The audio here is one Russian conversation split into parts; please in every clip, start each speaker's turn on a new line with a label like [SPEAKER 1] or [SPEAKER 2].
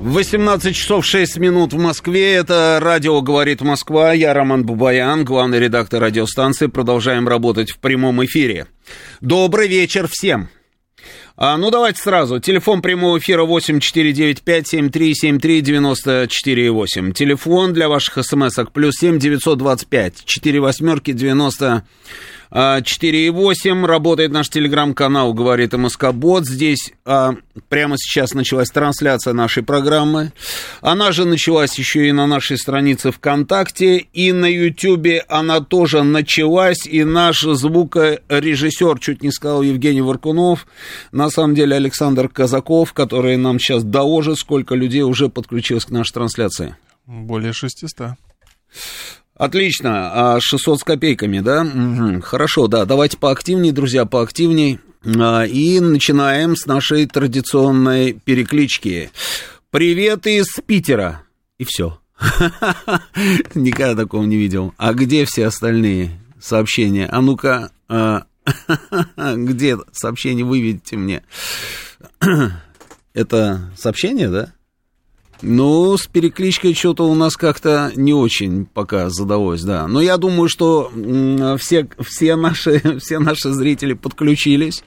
[SPEAKER 1] 18 часов 6 минут в Москве. Это радио «Говорит Москва». Я Роман Бабаян, главный редактор радиостанции. Продолжаем работать в прямом эфире. Добрый вечер всем. А, ну, давайте сразу. Телефон прямого эфира 8495-7373-94-8. Телефон для ваших смс-ок плюс 7 925 4 восьмерки 90 4,8. Работает наш телеграм-канал, говорит МСК. Здесь а, прямо сейчас началась трансляция нашей программы. Она же началась еще и на нашей странице ВКонтакте. И на Ютьюбе она тоже началась. И наш звукорежиссер, чуть не сказал Евгений Варкунов, на самом деле Александр Казаков, который нам сейчас доложит, сколько людей уже подключилось к нашей трансляции.
[SPEAKER 2] Более 600.
[SPEAKER 1] Отлично, а 600 с копейками, да? Угу. Хорошо, да, давайте поактивнее, друзья, поактивней. А, и начинаем с нашей традиционной переклички. Привет из Питера. И все. Никогда такого не видел. А где все остальные сообщения? А ну-ка, а, где сообщение выведите мне? Это сообщение, да? Ну, с перекличкой что-то у нас как-то не очень пока задалось, да. Но я думаю, что все, все, наши, все наши зрители подключились.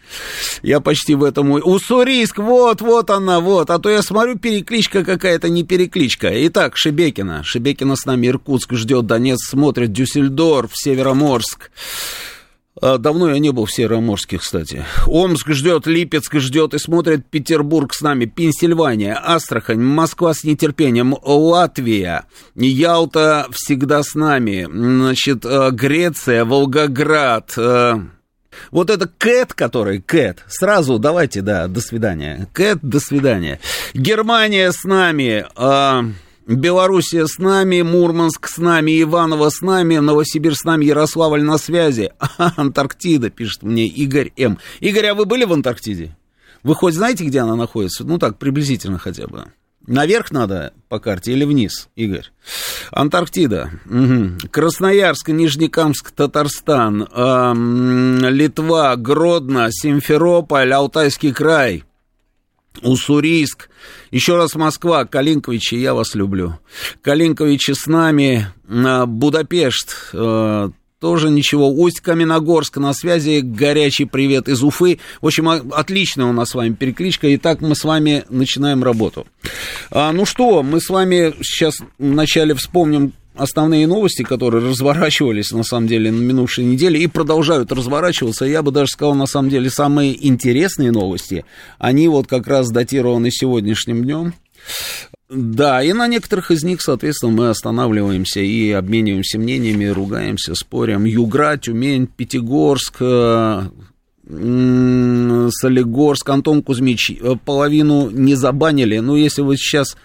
[SPEAKER 1] Я почти в этом... Уссурийск, вот, вот она, вот. А то я смотрю, перекличка какая-то не перекличка. Итак, Шебекина. Шебекина с нами, Иркутск ждет, Донец смотрит, Дюссельдорф, Североморск. А, давно я не был в Североморске, кстати. Омск ждет, Липецк ждет и смотрит Петербург с нами, Пенсильвания, Астрахань, Москва с нетерпением, Латвия, Ялта всегда с нами, значит, э, Греция, Волгоград, э, вот это Кэт, который, Кэт, сразу давайте, да, до свидания. Кэт, до свидания. Германия с нами, Белоруссия с нами, Мурманск с нами, Иваново с нами, Новосибирск с нами, Ярославль на связи. А, Антарктида, пишет мне Игорь М. Игорь, а вы были в Антарктиде? Вы хоть знаете, где она находится? Ну так, приблизительно хотя бы. Наверх надо по карте или вниз, Игорь? Антарктида, угу. Красноярск, Нижнекамск, Татарстан, э, Литва, Гродно, Симферополь, Алтайский край – Уссурийск, еще раз Москва, Калинковичи, я вас люблю. Калинковичи с нами, Будапешт, э, тоже ничего. Усть-Каменогорск на связи, горячий привет из Уфы. В общем, отличная у нас с вами перекличка. Итак, мы с вами начинаем работу. А, ну что, мы с вами сейчас вначале вспомним основные новости, которые разворачивались, на самом деле, на минувшей неделе и продолжают разворачиваться, я бы даже сказал, на самом деле, самые интересные новости, они вот как раз датированы сегодняшним днем. Да, и на некоторых из них, соответственно, мы останавливаемся и обмениваемся мнениями, ругаемся, спорим. Югра, Тюмень, Пятигорск, э, Солигорск, Антон Кузьмич, э, половину не забанили. Ну, если вы сейчас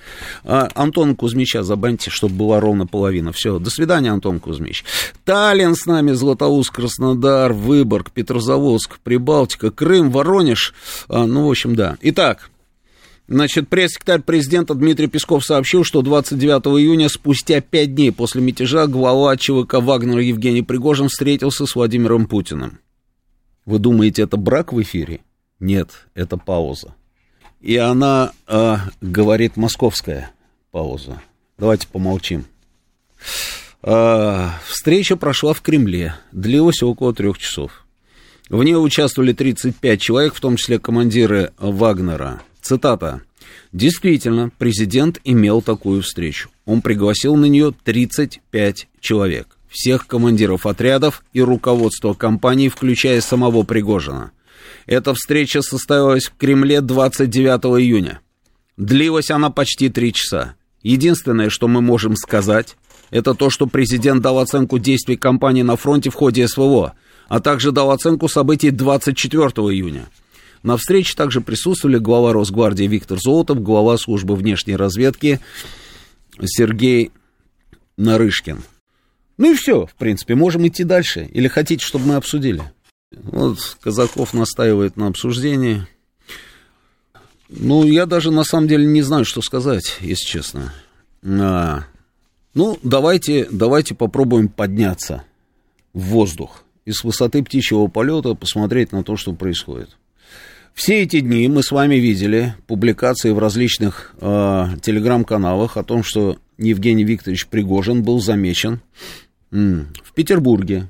[SPEAKER 1] э, Антона Кузьмича забаньте, чтобы была ровно половина. Все, до свидания, Антон Кузьмич. Таллин с нами, Златоуст, Краснодар, Выборг, Петрозаводск, Прибалтика, Крым, Воронеж. Э, ну, в общем, да. Итак, Значит, пресс-секретарь президента Дмитрий Песков сообщил, что 29 июня, спустя пять дней после мятежа, глава ЧВК Вагнера Евгений Пригожин встретился с Владимиром Путиным. Вы думаете, это брак в эфире? Нет, это пауза. И она э, говорит московская пауза. Давайте помолчим. Э, встреча прошла в Кремле, длилась около трех часов. В ней участвовали 35 человек, в том числе командиры Вагнера. Цитата. Действительно, президент имел такую встречу. Он пригласил на нее 35 человек всех командиров отрядов и руководство компании, включая самого Пригожина. Эта встреча состоялась в Кремле 29 июня. Длилась она почти три часа. Единственное, что мы можем сказать, это то, что президент дал оценку действий компании на фронте в ходе СВО, а также дал оценку событий 24 июня. На встрече также присутствовали глава Росгвардии Виктор Золотов, глава службы внешней разведки Сергей Нарышкин. Ну и все, в принципе, можем идти дальше. Или хотите, чтобы мы обсудили? Вот Казаков настаивает на обсуждении. Ну, я даже на самом деле не знаю, что сказать, если честно. А, ну, давайте, давайте попробуем подняться в воздух и с высоты птичьего полета посмотреть на то, что происходит. Все эти дни мы с вами видели публикации в различных э, телеграм-каналах о том, что Евгений Викторович Пригожин был замечен в Петербурге.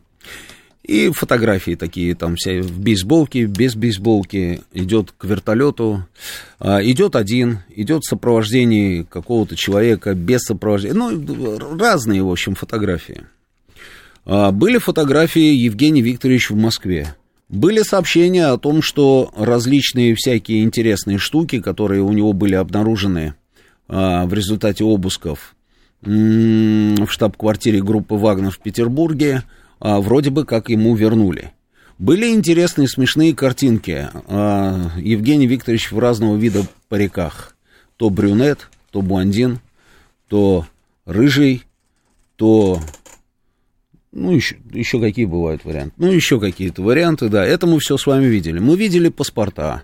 [SPEAKER 1] И фотографии такие, там вся в бейсболке, без бейсболки, идет к вертолету, а, идет один, идет в сопровождении какого-то человека, без сопровождения, ну, разные, в общем, фотографии. А, были фотографии Евгения Викторовича в Москве. Были сообщения о том, что различные всякие интересные штуки, которые у него были обнаружены а, в результате обысков в штаб-квартире группы «Вагнер» в Петербурге, а, вроде бы как ему вернули. Были интересные смешные картинки. А, Евгений Викторович в разного вида париках. То брюнет, то блондин, то рыжий, то... Ну, еще, еще какие бывают варианты? Ну, еще какие-то варианты, да. Это мы все с вами видели. Мы видели паспорта.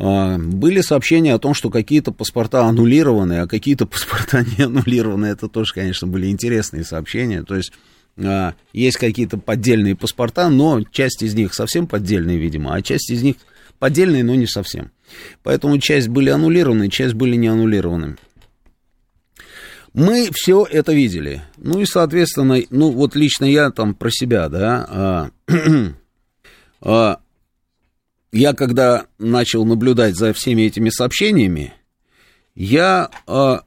[SPEAKER 1] А, были сообщения о том, что какие-то паспорта аннулированы, а какие-то паспорта не аннулированы. Это тоже, конечно, были интересные сообщения. То есть а, есть какие-то поддельные паспорта, но часть из них совсем поддельные, видимо, а часть из них поддельные, но не совсем. Поэтому часть были аннулированы, часть были не аннулированы. Мы все это видели. Ну и, соответственно, ну вот лично я там про себя, да, а, я когда начал наблюдать за всеми этими сообщениями, я а,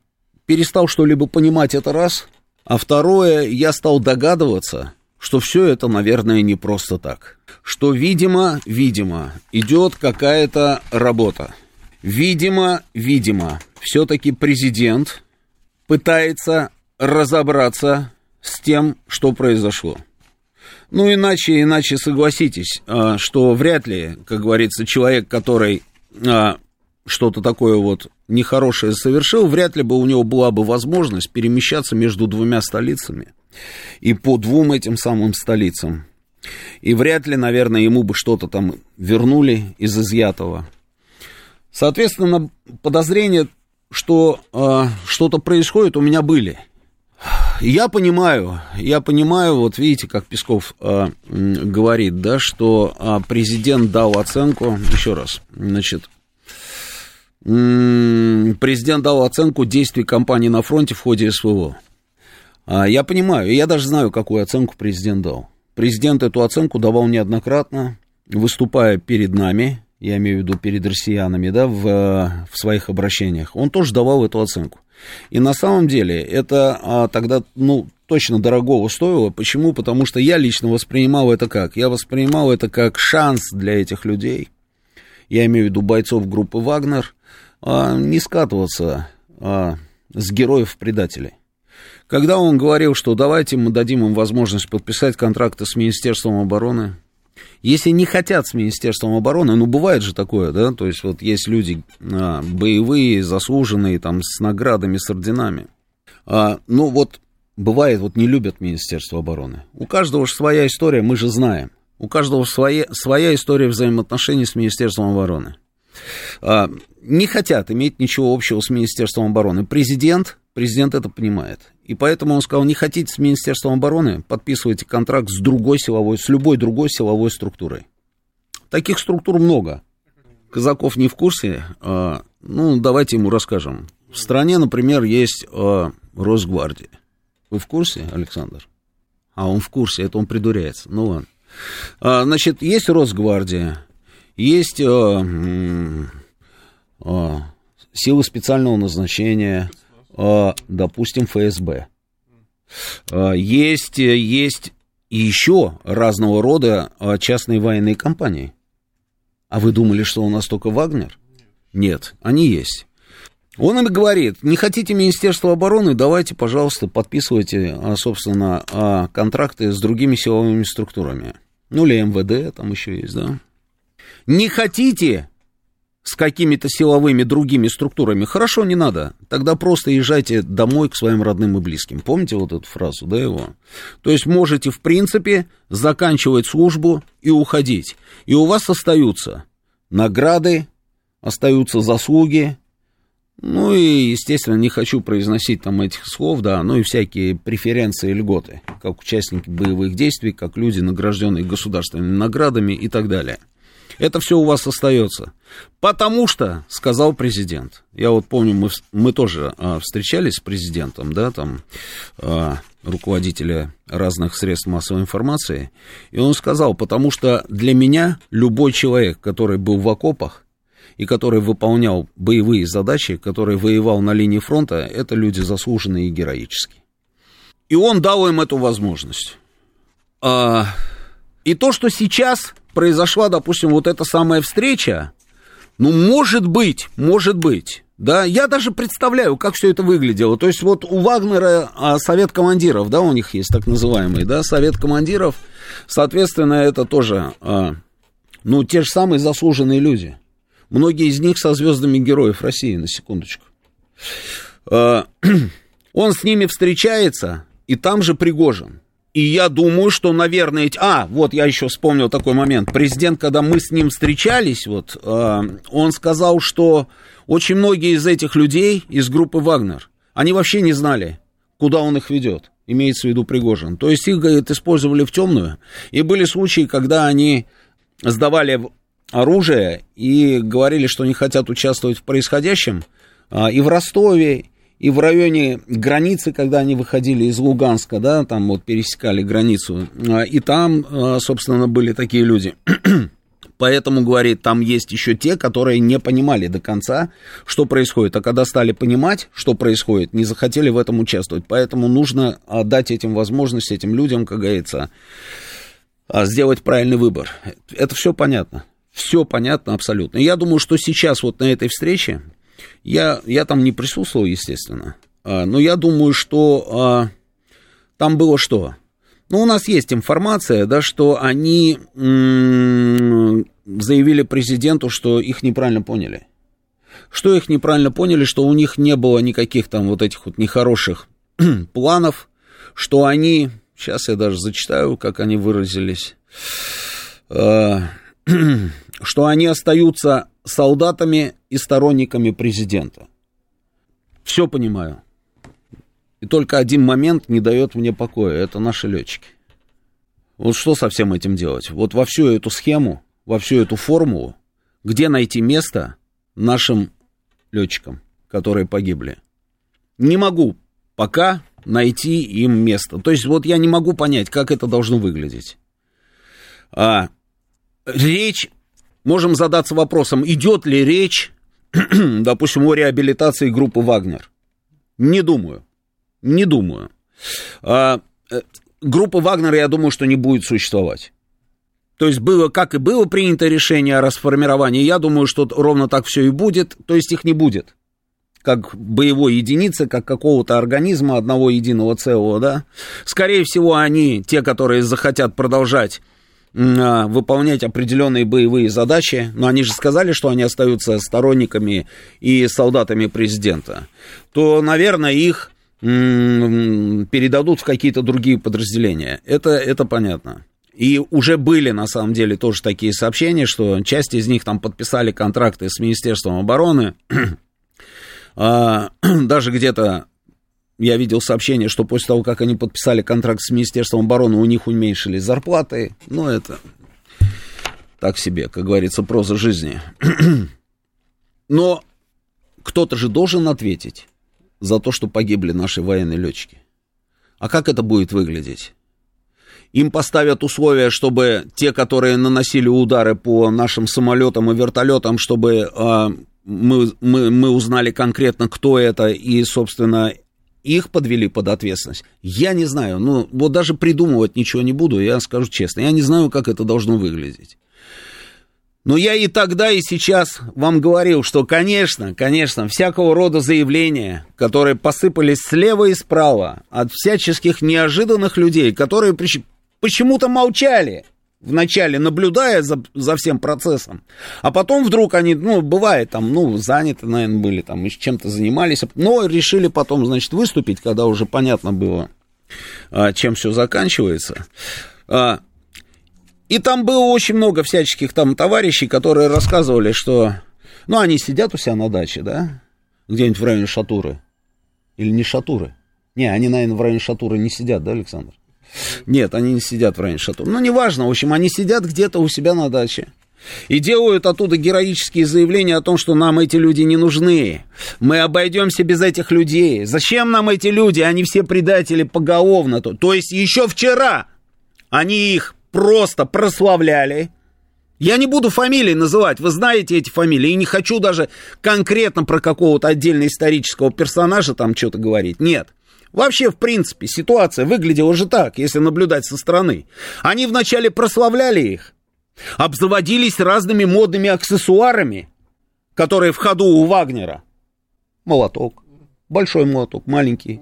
[SPEAKER 1] перестал что-либо понимать это раз – а второе, я стал догадываться, что все это, наверное, не просто так. Что, видимо, видимо, идет какая-то работа. Видимо, видимо, все-таки президент пытается разобраться с тем, что произошло. Ну, иначе, иначе согласитесь, а, что вряд ли, как говорится, человек, который а, что-то такое вот нехорошее совершил, вряд ли бы у него была бы возможность перемещаться между двумя столицами и по двум этим самым столицам. И вряд ли, наверное, ему бы что-то там вернули из изъятого. Соответственно, подозрения, что э, что-то происходит, у меня были. Я понимаю, я понимаю, вот видите, как Песков э, говорит, да, что э, президент дал оценку, еще раз, значит, президент дал оценку действий компании на фронте в ходе СВО. А, я понимаю, я даже знаю, какую оценку президент дал. Президент эту оценку давал неоднократно, выступая перед нами, я имею в виду перед россиянами, да, в, в своих обращениях. Он тоже давал эту оценку. И на самом деле это а, тогда, ну, точно дорогого стоило. Почему? Потому что я лично воспринимал это как? Я воспринимал это как шанс для этих людей. Я имею в виду бойцов группы «Вагнер», а, не скатываться а, с героев-предателей. Когда он говорил, что давайте мы дадим им возможность подписать контракты с Министерством обороны, если не хотят с Министерством обороны, ну, бывает же такое, да, то есть вот есть люди а, боевые, заслуженные, там, с наградами, с орденами. А, ну, вот бывает, вот не любят Министерство обороны. У каждого же своя история, мы же знаем. У каждого своя, своя история взаимоотношений с Министерством обороны. А, не хотят иметь ничего общего с Министерством обороны. Президент, президент это понимает. И поэтому он сказал, не хотите с Министерством обороны, подписывайте контракт с другой силовой, с любой другой силовой структурой. Таких структур много. Казаков не в курсе. А, ну, давайте ему расскажем. В стране, например, есть а, Росгвардия. Вы в курсе, Александр? А он в курсе, это он придуряется. Ну ладно. А, значит, есть Росгвардия, есть силы специального назначения, допустим, ФСБ. А, есть, есть еще разного рода а, частные военные компании. А вы думали, что у нас только Вагнер? Нет, они есть. Он им говорит, не хотите Министерство обороны, давайте, пожалуйста, подписывайте, а, собственно, а, контракты с другими силовыми структурами. Ну, или МВД там еще есть, да. Не хотите с какими-то силовыми другими структурами, хорошо, не надо. Тогда просто езжайте домой к своим родным и близким. Помните вот эту фразу, да, его? То есть можете, в принципе, заканчивать службу и уходить. И у вас остаются награды, остаются заслуги, ну и, естественно, не хочу произносить там этих слов, да, ну и всякие преференции и льготы, как участники боевых действий, как люди, награжденные государственными наградами и так далее. Это все у вас остается. Потому что, сказал президент, я вот помню, мы, мы тоже а, встречались с президентом, да, там, а, руководителя разных средств массовой информации, и он сказал, потому что для меня любой человек, который был в окопах, и который выполнял боевые задачи, который воевал на линии фронта, это люди заслуженные и героические. И он дал им эту возможность. А, и то, что сейчас произошла, допустим, вот эта самая встреча, ну, может быть, может быть, да, я даже представляю, как все это выглядело. То есть вот у Вагнера а, совет командиров, да, у них есть так называемый, да, совет командиров, соответственно, это тоже, а, ну, те же самые заслуженные люди. Многие из них со звездами героев России, на секундочку. А, он с ними встречается, и там же Пригожин. И я думаю, что, наверное... А, вот я еще вспомнил такой момент. Президент, когда мы с ним встречались, вот, а, он сказал, что очень многие из этих людей из группы «Вагнер», они вообще не знали, куда он их ведет. Имеется в виду Пригожин. То есть их, говорит, использовали в темную. И были случаи, когда они сдавали оружие и говорили, что не хотят участвовать в происходящем. А, и в Ростове, и в районе границы, когда они выходили из Луганска, да, там вот пересекали границу, а, и там, а, собственно, были такие люди. Поэтому, говорит, там есть еще те, которые не понимали до конца, что происходит. А когда стали понимать, что происходит, не захотели в этом участвовать. Поэтому нужно дать этим возможность, этим людям, как говорится, сделать правильный выбор. Это все понятно. Все понятно абсолютно. Я думаю, что сейчас вот на этой встрече, я, я там не присутствовал, естественно, а, но я думаю, что а, там было что? Ну, у нас есть информация, да, что они заявили президенту, что их неправильно поняли. Что их неправильно поняли, что у них не было никаких там вот этих вот нехороших планов, что они, сейчас я даже зачитаю, как они выразились, а, что они остаются солдатами и сторонниками президента. Все понимаю. И только один момент не дает мне покоя. Это наши летчики. Вот что со всем этим делать? Вот во всю эту схему, во всю эту формулу, где найти место нашим летчикам, которые погибли? Не могу пока найти им место. То есть вот я не могу понять, как это должно выглядеть. А, речь, можем задаться вопросом, идет ли речь, допустим, о реабилитации группы «Вагнер». Не думаю, не думаю. А, э, группа «Вагнер», я думаю, что не будет существовать. То есть было, как и было принято решение о расформировании, я думаю, что ровно так все и будет, то есть их не будет как боевой единицы, как какого-то организма одного единого целого, да. Скорее всего, они, те, которые захотят продолжать выполнять определенные боевые задачи, но они же сказали, что они остаются сторонниками и солдатами президента, то, наверное, их передадут в какие-то другие подразделения. Это, это понятно. И уже были, на самом деле, тоже такие сообщения, что часть из них там подписали контракты с Министерством обороны, а, даже где-то я видел сообщение, что после того, как они подписали контракт с Министерством обороны, у них уменьшились зарплаты. Ну, это так себе, как говорится, проза жизни. Но кто-то же должен ответить за то, что погибли наши военные летчики. А как это будет выглядеть? Им поставят условия, чтобы те, которые наносили удары по нашим самолетам и вертолетам, чтобы э, мы, мы, мы узнали конкретно, кто это, и, собственно, их подвели под ответственность. Я не знаю, ну, вот даже придумывать ничего не буду, я скажу честно. Я не знаю, как это должно выглядеть. Но я и тогда, и сейчас вам говорил, что, конечно, конечно, всякого рода заявления, которые посыпались слева и справа от всяческих неожиданных людей, которые почему-то молчали, вначале наблюдая за, за всем процессом, а потом вдруг они, ну, бывает там, ну, заняты, наверное, были там, чем-то занимались, но решили потом, значит, выступить, когда уже понятно было, а, чем все заканчивается. А, и там было очень много всяческих там товарищей, которые рассказывали, что, ну, они сидят у себя на даче, да, где-нибудь в районе Шатуры, или не Шатуры, не, они, наверное, в районе Шатуры не сидят, да, Александр? Нет, они не сидят в районе Шатуры. Ну, неважно, в общем, они сидят где-то у себя на даче. И делают оттуда героические заявления о том, что нам эти люди не нужны. Мы обойдемся без этих людей. Зачем нам эти люди? Они все предатели поголовно. То есть еще вчера они их просто прославляли. Я не буду фамилии называть, вы знаете эти фамилии, и не хочу даже конкретно про какого-то отдельного исторического персонажа там что-то говорить. Нет. Вообще, в принципе, ситуация выглядела же так, если наблюдать со стороны. Они вначале прославляли их, обзаводились разными модными аксессуарами, которые в ходу у Вагнера. Молоток, большой молоток, маленький,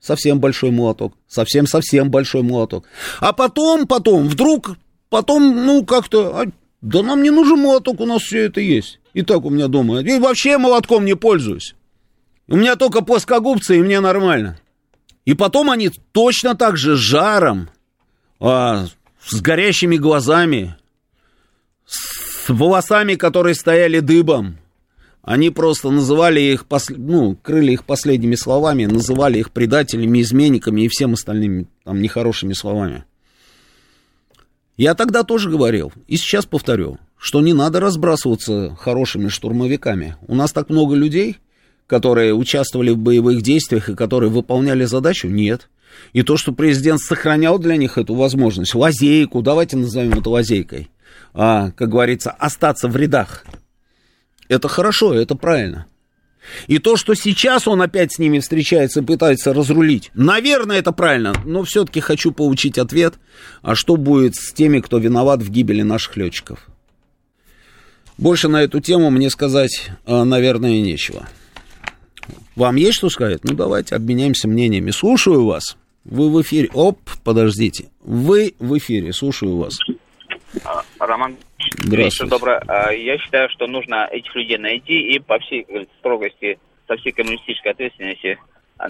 [SPEAKER 1] совсем большой молоток, совсем-совсем большой молоток. А потом, потом, вдруг, потом, ну, как-то, а, да нам не нужен молоток, у нас все это есть. И так у меня дома. И вообще молотком не пользуюсь. У меня только плоскогубцы, и мне нормально. И потом они точно так же жаром, а, с горящими глазами, с волосами, которые стояли дыбом. Они просто называли их, ну, крыли их последними словами, называли их предателями, изменниками и всем остальными там нехорошими словами. Я тогда тоже говорил, и сейчас повторю, что не надо разбрасываться хорошими штурмовиками. У нас так много людей, которые участвовали в боевых действиях и которые выполняли задачу, нет. И то, что президент сохранял для них эту возможность, лазейку, давайте назовем это лазейкой, а, как говорится, остаться в рядах, это хорошо, это правильно. И то, что сейчас он опять с ними встречается и пытается разрулить, наверное, это правильно, но все-таки хочу получить ответ, а что будет с теми, кто виноват в гибели наших летчиков. Больше на эту тему мне сказать, а, наверное, нечего. Вам есть что сказать? Ну, давайте обменяемся мнениями. Слушаю вас. Вы в эфире. Оп, подождите. Вы в эфире. Слушаю вас.
[SPEAKER 2] А, Роман, вечер добрый. А, я считаю, что нужно этих людей найти и по всей строгости, со всей коммунистической ответственности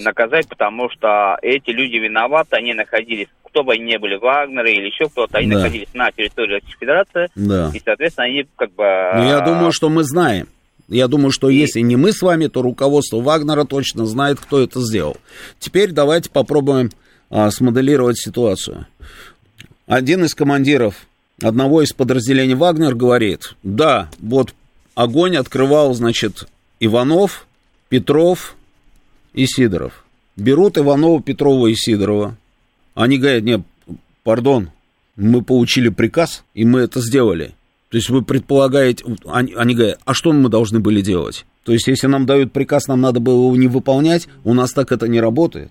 [SPEAKER 2] наказать, потому что эти люди виноваты, они находились, кто бы они ни были, Вагнеры или еще кто-то, они да. находились на территории Российской Федерации, да. и, соответственно, они как бы...
[SPEAKER 1] Ну, я думаю, что мы знаем. Я думаю, что если не мы с вами, то руководство Вагнера точно знает, кто это сделал. Теперь давайте попробуем а, смоделировать ситуацию. Один из командиров одного из подразделений Вагнер говорит, да, вот огонь открывал, значит, Иванов, Петров и Сидоров. Берут Иванова, Петрова и Сидорова. Они говорят, нет, пардон, мы получили приказ, и мы это сделали. То есть вы предполагаете, они, они говорят, а что мы должны были делать? То есть если нам дают приказ, нам надо было его не выполнять, у нас так это не работает.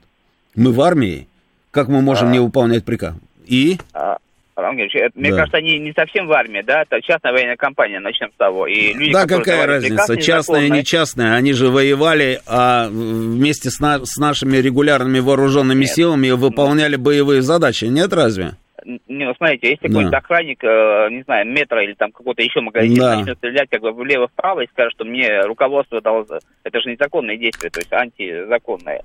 [SPEAKER 1] Мы в армии, как мы можем а... не выполнять приказ? И?
[SPEAKER 2] А... Мне да. кажется, они не совсем в армии, да, это частная военная компания, начнем с того. И
[SPEAKER 1] люди, да, какая разница, частная и не частная, они же воевали а вместе с, на, с нашими регулярными вооруженными Нет. силами выполняли боевые задачи, нет разве?
[SPEAKER 2] Не, ну, смотрите, если да. какой-нибудь охранник, э, не знаю, метро или там какой-то еще магазин да. начнет стрелять как бы влево-вправо и скажет, что мне руководство дало... Это же незаконное действие, то есть антизаконное.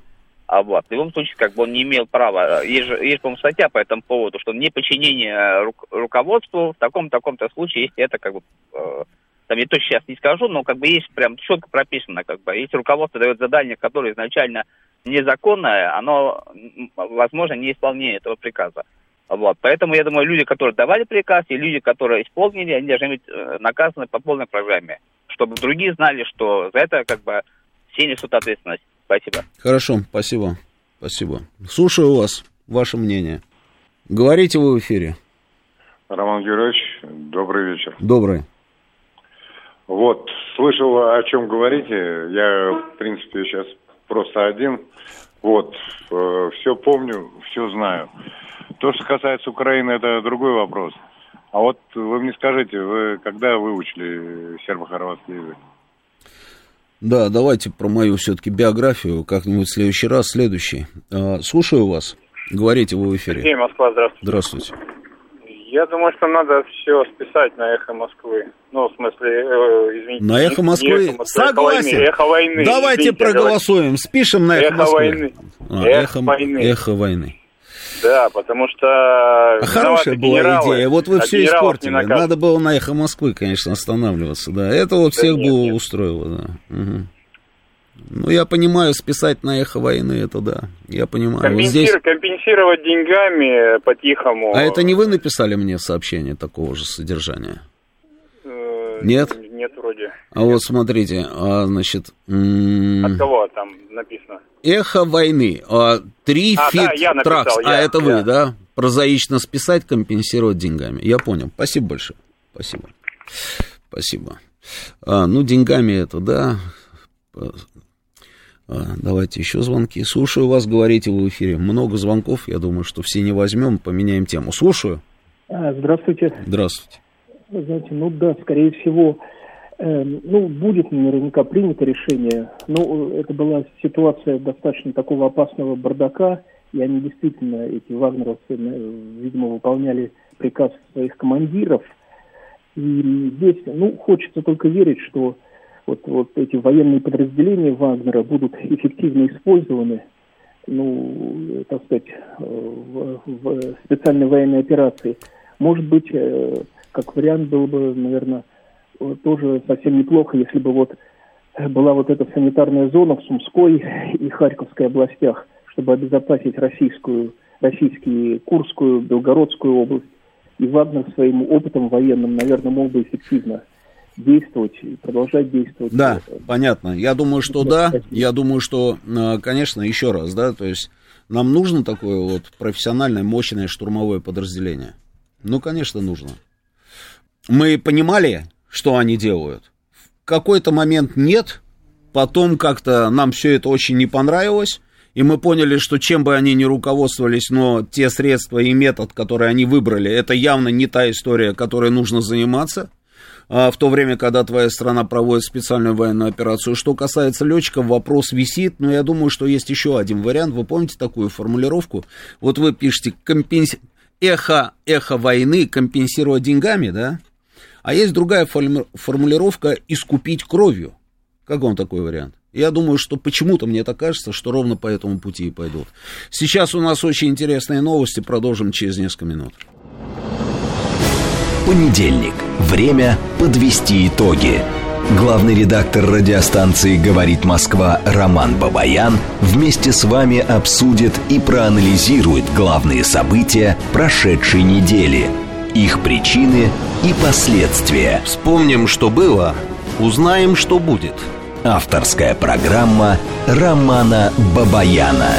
[SPEAKER 2] А вот, в любом случае, как бы он не имел права. Есть же, есть, по-моему, статья по этому поводу, что неподчинение ру- руководству в таком-таком-то случае, если это как бы... Э, там я точно сейчас не скажу, но как бы есть прям четко прописано, как бы, если руководство дает задание, которое изначально незаконное, оно, возможно, не исполнение этого приказа. Вот. Поэтому, я думаю, люди, которые давали приказ, и люди, которые исполнили, они должны быть э, наказаны по полной программе, чтобы другие знали, что за это как бы все несут ответственность. Спасибо.
[SPEAKER 1] Хорошо, спасибо. Спасибо. Слушаю вас, ваше мнение. Говорите вы в эфире.
[SPEAKER 3] Роман Георгиевич, добрый вечер.
[SPEAKER 1] Добрый.
[SPEAKER 3] Вот, слышал, о чем говорите. Я, в принципе, сейчас просто один. Вот, э, все помню, все знаю. То, что касается Украины, это другой вопрос. А вот вы мне скажите, вы когда выучили сербо-хорватский язык?
[SPEAKER 1] Да, давайте про мою все-таки биографию как-нибудь в следующий раз, следующий. А, слушаю вас. Говорите вы в эфире.
[SPEAKER 4] Сергей, Москва, здравствуйте.
[SPEAKER 1] Здравствуйте.
[SPEAKER 4] Я думаю, что надо все списать на эхо Москвы. Ну, в смысле, э, извините.
[SPEAKER 1] На эхо Москвы?
[SPEAKER 4] эхо Москвы
[SPEAKER 1] Согласен.
[SPEAKER 4] Эхо войны.
[SPEAKER 1] Давайте
[SPEAKER 4] извините,
[SPEAKER 1] проголосуем. Спишем на эхо,
[SPEAKER 4] эхо
[SPEAKER 1] Москвы.
[SPEAKER 4] Войны.
[SPEAKER 1] А,
[SPEAKER 4] эхо,
[SPEAKER 1] эхо
[SPEAKER 4] войны.
[SPEAKER 1] Эхо войны.
[SPEAKER 4] Да, потому что...
[SPEAKER 1] А хорошая была
[SPEAKER 4] генералы,
[SPEAKER 1] идея. Вот вы
[SPEAKER 4] а
[SPEAKER 1] все испортили. Надо было на эхо Москвы, конечно, останавливаться. Да, это вот всех
[SPEAKER 4] нет,
[SPEAKER 1] бы
[SPEAKER 4] нет.
[SPEAKER 1] устроило. Да. Угу. Ну, я понимаю, списать на эхо войны, это да. Я понимаю. Вот
[SPEAKER 4] Компенсир-
[SPEAKER 1] здесь...
[SPEAKER 4] Компенсировать деньгами по-тихому.
[SPEAKER 1] А это не вы написали мне сообщение такого же содержания?
[SPEAKER 4] Э,
[SPEAKER 1] Нет?
[SPEAKER 4] Нет, вроде.
[SPEAKER 1] А вот смотрите, а, значит, м,
[SPEAKER 4] От кого там написано?
[SPEAKER 1] эхо войны, а, три
[SPEAKER 4] А,
[SPEAKER 1] фит
[SPEAKER 4] да, я написал,
[SPEAKER 1] тракс, а
[SPEAKER 4] я,
[SPEAKER 1] это вы,
[SPEAKER 4] я.
[SPEAKER 1] да? Прозаично списать, компенсировать деньгами. Я понял. Спасибо большое. Спасибо. Спасибо. А, ну, деньгами это, да. А, давайте еще звонки. Слушаю вас, говорите вы в эфире. Много звонков, я думаю, что все не возьмем, поменяем тему. Слушаю.
[SPEAKER 5] А, Здравствуйте.
[SPEAKER 1] Здравствуйте.
[SPEAKER 5] Вы знаете, ну да, скорее всего, ну, будет наверняка принято решение. Ну, это была ситуация достаточно такого опасного бардака, и они действительно, эти вагнеровцы, э, видимо, выполняли приказ своих командиров. И здесь, ну, хочется только верить, что вот, вот эти военные подразделения Вагнера будут эффективно использованы, ну, так сказать, э, в, в специальной военной операции. Может быть, э, как вариант было бы, наверное, э, тоже совсем неплохо, если бы вот э, была вот эта санитарная зона в Сумской и Харьковской областях, чтобы обезопасить российскую, российские Курскую, Белгородскую область. И Вагнер своим опытом военным, наверное, мог бы эффективно действовать и продолжать действовать.
[SPEAKER 1] Да, понятно. Я думаю, что да. Я думаю, что, э, конечно, еще раз, да, то есть нам нужно такое вот профессиональное, мощное штурмовое подразделение. Ну, конечно, нужно. Мы понимали, что они делают. В какой-то момент нет, потом как-то нам все это очень не понравилось, и мы поняли, что чем бы они ни руководствовались, но те средства и метод, которые они выбрали, это явно не та история, которой нужно заниматься а, в то время, когда твоя страна проводит специальную военную операцию. Что касается летчиков, вопрос висит, но я думаю, что есть еще один вариант. Вы помните такую формулировку? Вот вы пишете компенс... эхо, эхо войны компенсировать деньгами, да? А есть другая формулировка искупить кровью. Как вам такой вариант? Я думаю, что почему-то мне так кажется, что ровно по этому пути и пойдут. Сейчас у нас очень интересные новости, продолжим через несколько минут.
[SPEAKER 6] Понедельник. Время подвести итоги. Главный редактор радиостанции «Говорит Москва» Роман Бабаян вместе с вами обсудит и проанализирует главные события прошедшей недели, их причины и последствия.
[SPEAKER 1] Вспомним, что было, узнаем, что будет.
[SPEAKER 6] Авторская программа Романа Бабаяна.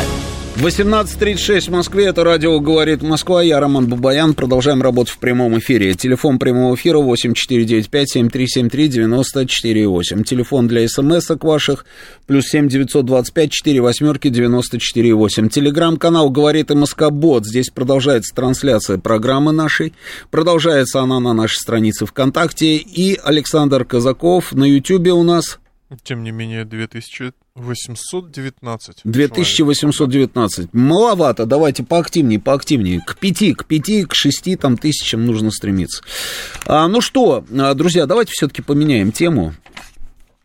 [SPEAKER 1] 18.36 в Москве, это радио «Говорит Москва», я Роман Бабаян, продолжаем работать в прямом эфире. Телефон прямого эфира 8495-7373-94,8. Телефон для смс-ок ваших, плюс 7 925 4 восьмерки 94,8. Телеграм-канал «Говорит и Москобот», здесь продолжается трансляция программы нашей, продолжается она на нашей странице ВКонтакте, и Александр Казаков на Ютьюбе у нас...
[SPEAKER 7] Тем не менее, 2819.
[SPEAKER 1] 2819. Маловато, давайте поактивнее, поактивнее. К пяти, к пяти, к шести там тысячам нужно стремиться. А, ну что, а, друзья, давайте все-таки поменяем тему.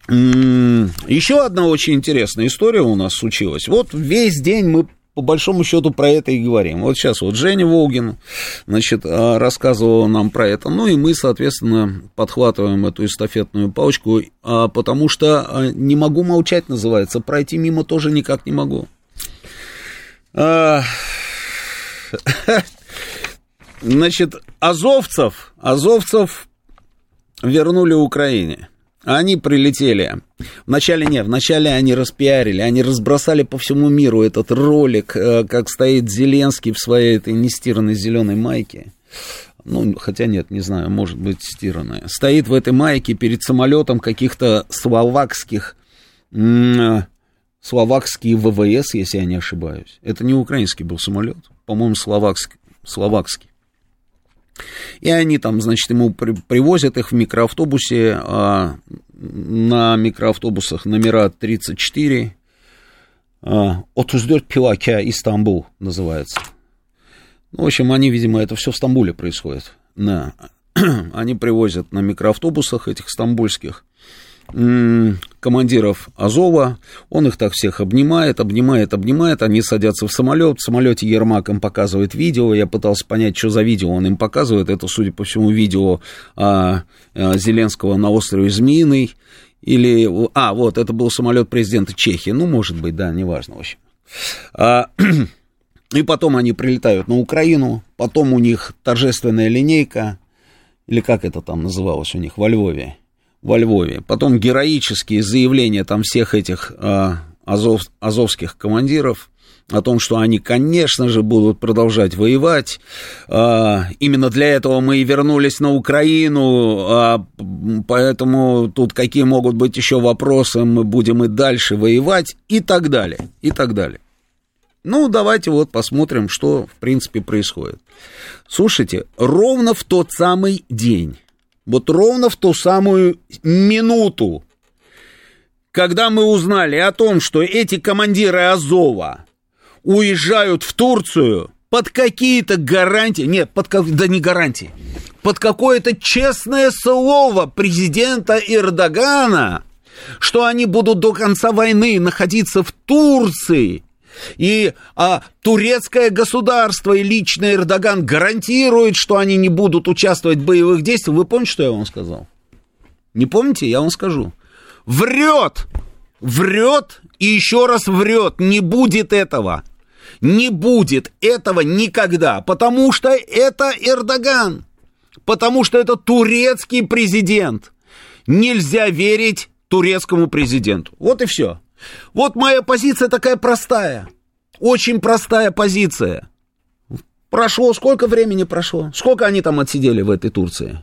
[SPEAKER 1] Еще одна очень интересная история у нас случилась. Вот весь день мы по большому счету про это и говорим. Вот сейчас вот Женя Волгин, значит, а, рассказывал нам про это, ну и мы, соответственно, подхватываем эту эстафетную палочку, а, потому что а, не могу молчать, называется, пройти мимо тоже никак не могу. Значит, азовцев, азовцев вернули Украине. Они прилетели. Вначале нет, вначале они распиарили, они разбросали по всему миру этот ролик, э, как стоит Зеленский в своей этой нестиранной зеленой майке. Ну, хотя нет, не знаю, может быть стиранная. Стоит в этой майке перед самолетом каких-то словакских, м- словакские ВВС, если я не ошибаюсь. Это не украинский был самолет, по-моему, словакский. словакский. И они там, значит, ему при, привозят их в микроавтобусе, а, на микроавтобусах номера 34, а, 34 Пилакя, Истамбул называется. Ну, в общем, они, видимо, это все в Стамбуле происходит. Да. Они привозят на микроавтобусах этих стамбульских командиров Азова, он их так всех обнимает, обнимает, обнимает, они садятся в самолет, в самолете Ермак им показывает видео, я пытался понять, что за видео он им показывает, это, судя по всему, видео а, а, Зеленского на острове Змеиный, или, а, вот, это был самолет президента Чехии, ну, может быть, да, неважно, в общем. А, и потом они прилетают на Украину, потом у них торжественная линейка, или как это там называлось у них, во Львове, во Львове. Потом героические заявления там всех этих а, азов, азовских командиров о том, что они, конечно же, будут продолжать воевать. А, именно для этого мы и вернулись на Украину, а, поэтому тут какие могут быть еще вопросы, мы будем и дальше воевать и так далее, и так далее. Ну, давайте вот посмотрим, что, в принципе, происходит. Слушайте, ровно в тот самый день вот ровно в ту самую минуту, когда мы узнали о том, что эти командиры Азова уезжают в Турцию под какие-то гарантии, нет, под, да не гарантии, под какое-то честное слово президента Эрдогана, что они будут до конца войны находиться в Турции, и а, турецкое государство и лично Эрдоган гарантирует, что они не будут участвовать в боевых действиях. Вы помните, что я вам сказал? Не помните? Я вам скажу. Врет! Врет и еще раз врет. Не будет этого. Не будет этого никогда. Потому что это Эрдоган. Потому что это турецкий президент. Нельзя верить турецкому президенту. Вот и все. Вот моя позиция такая простая. Очень простая позиция. Прошло, сколько времени прошло? Сколько они там отсидели в этой Турции?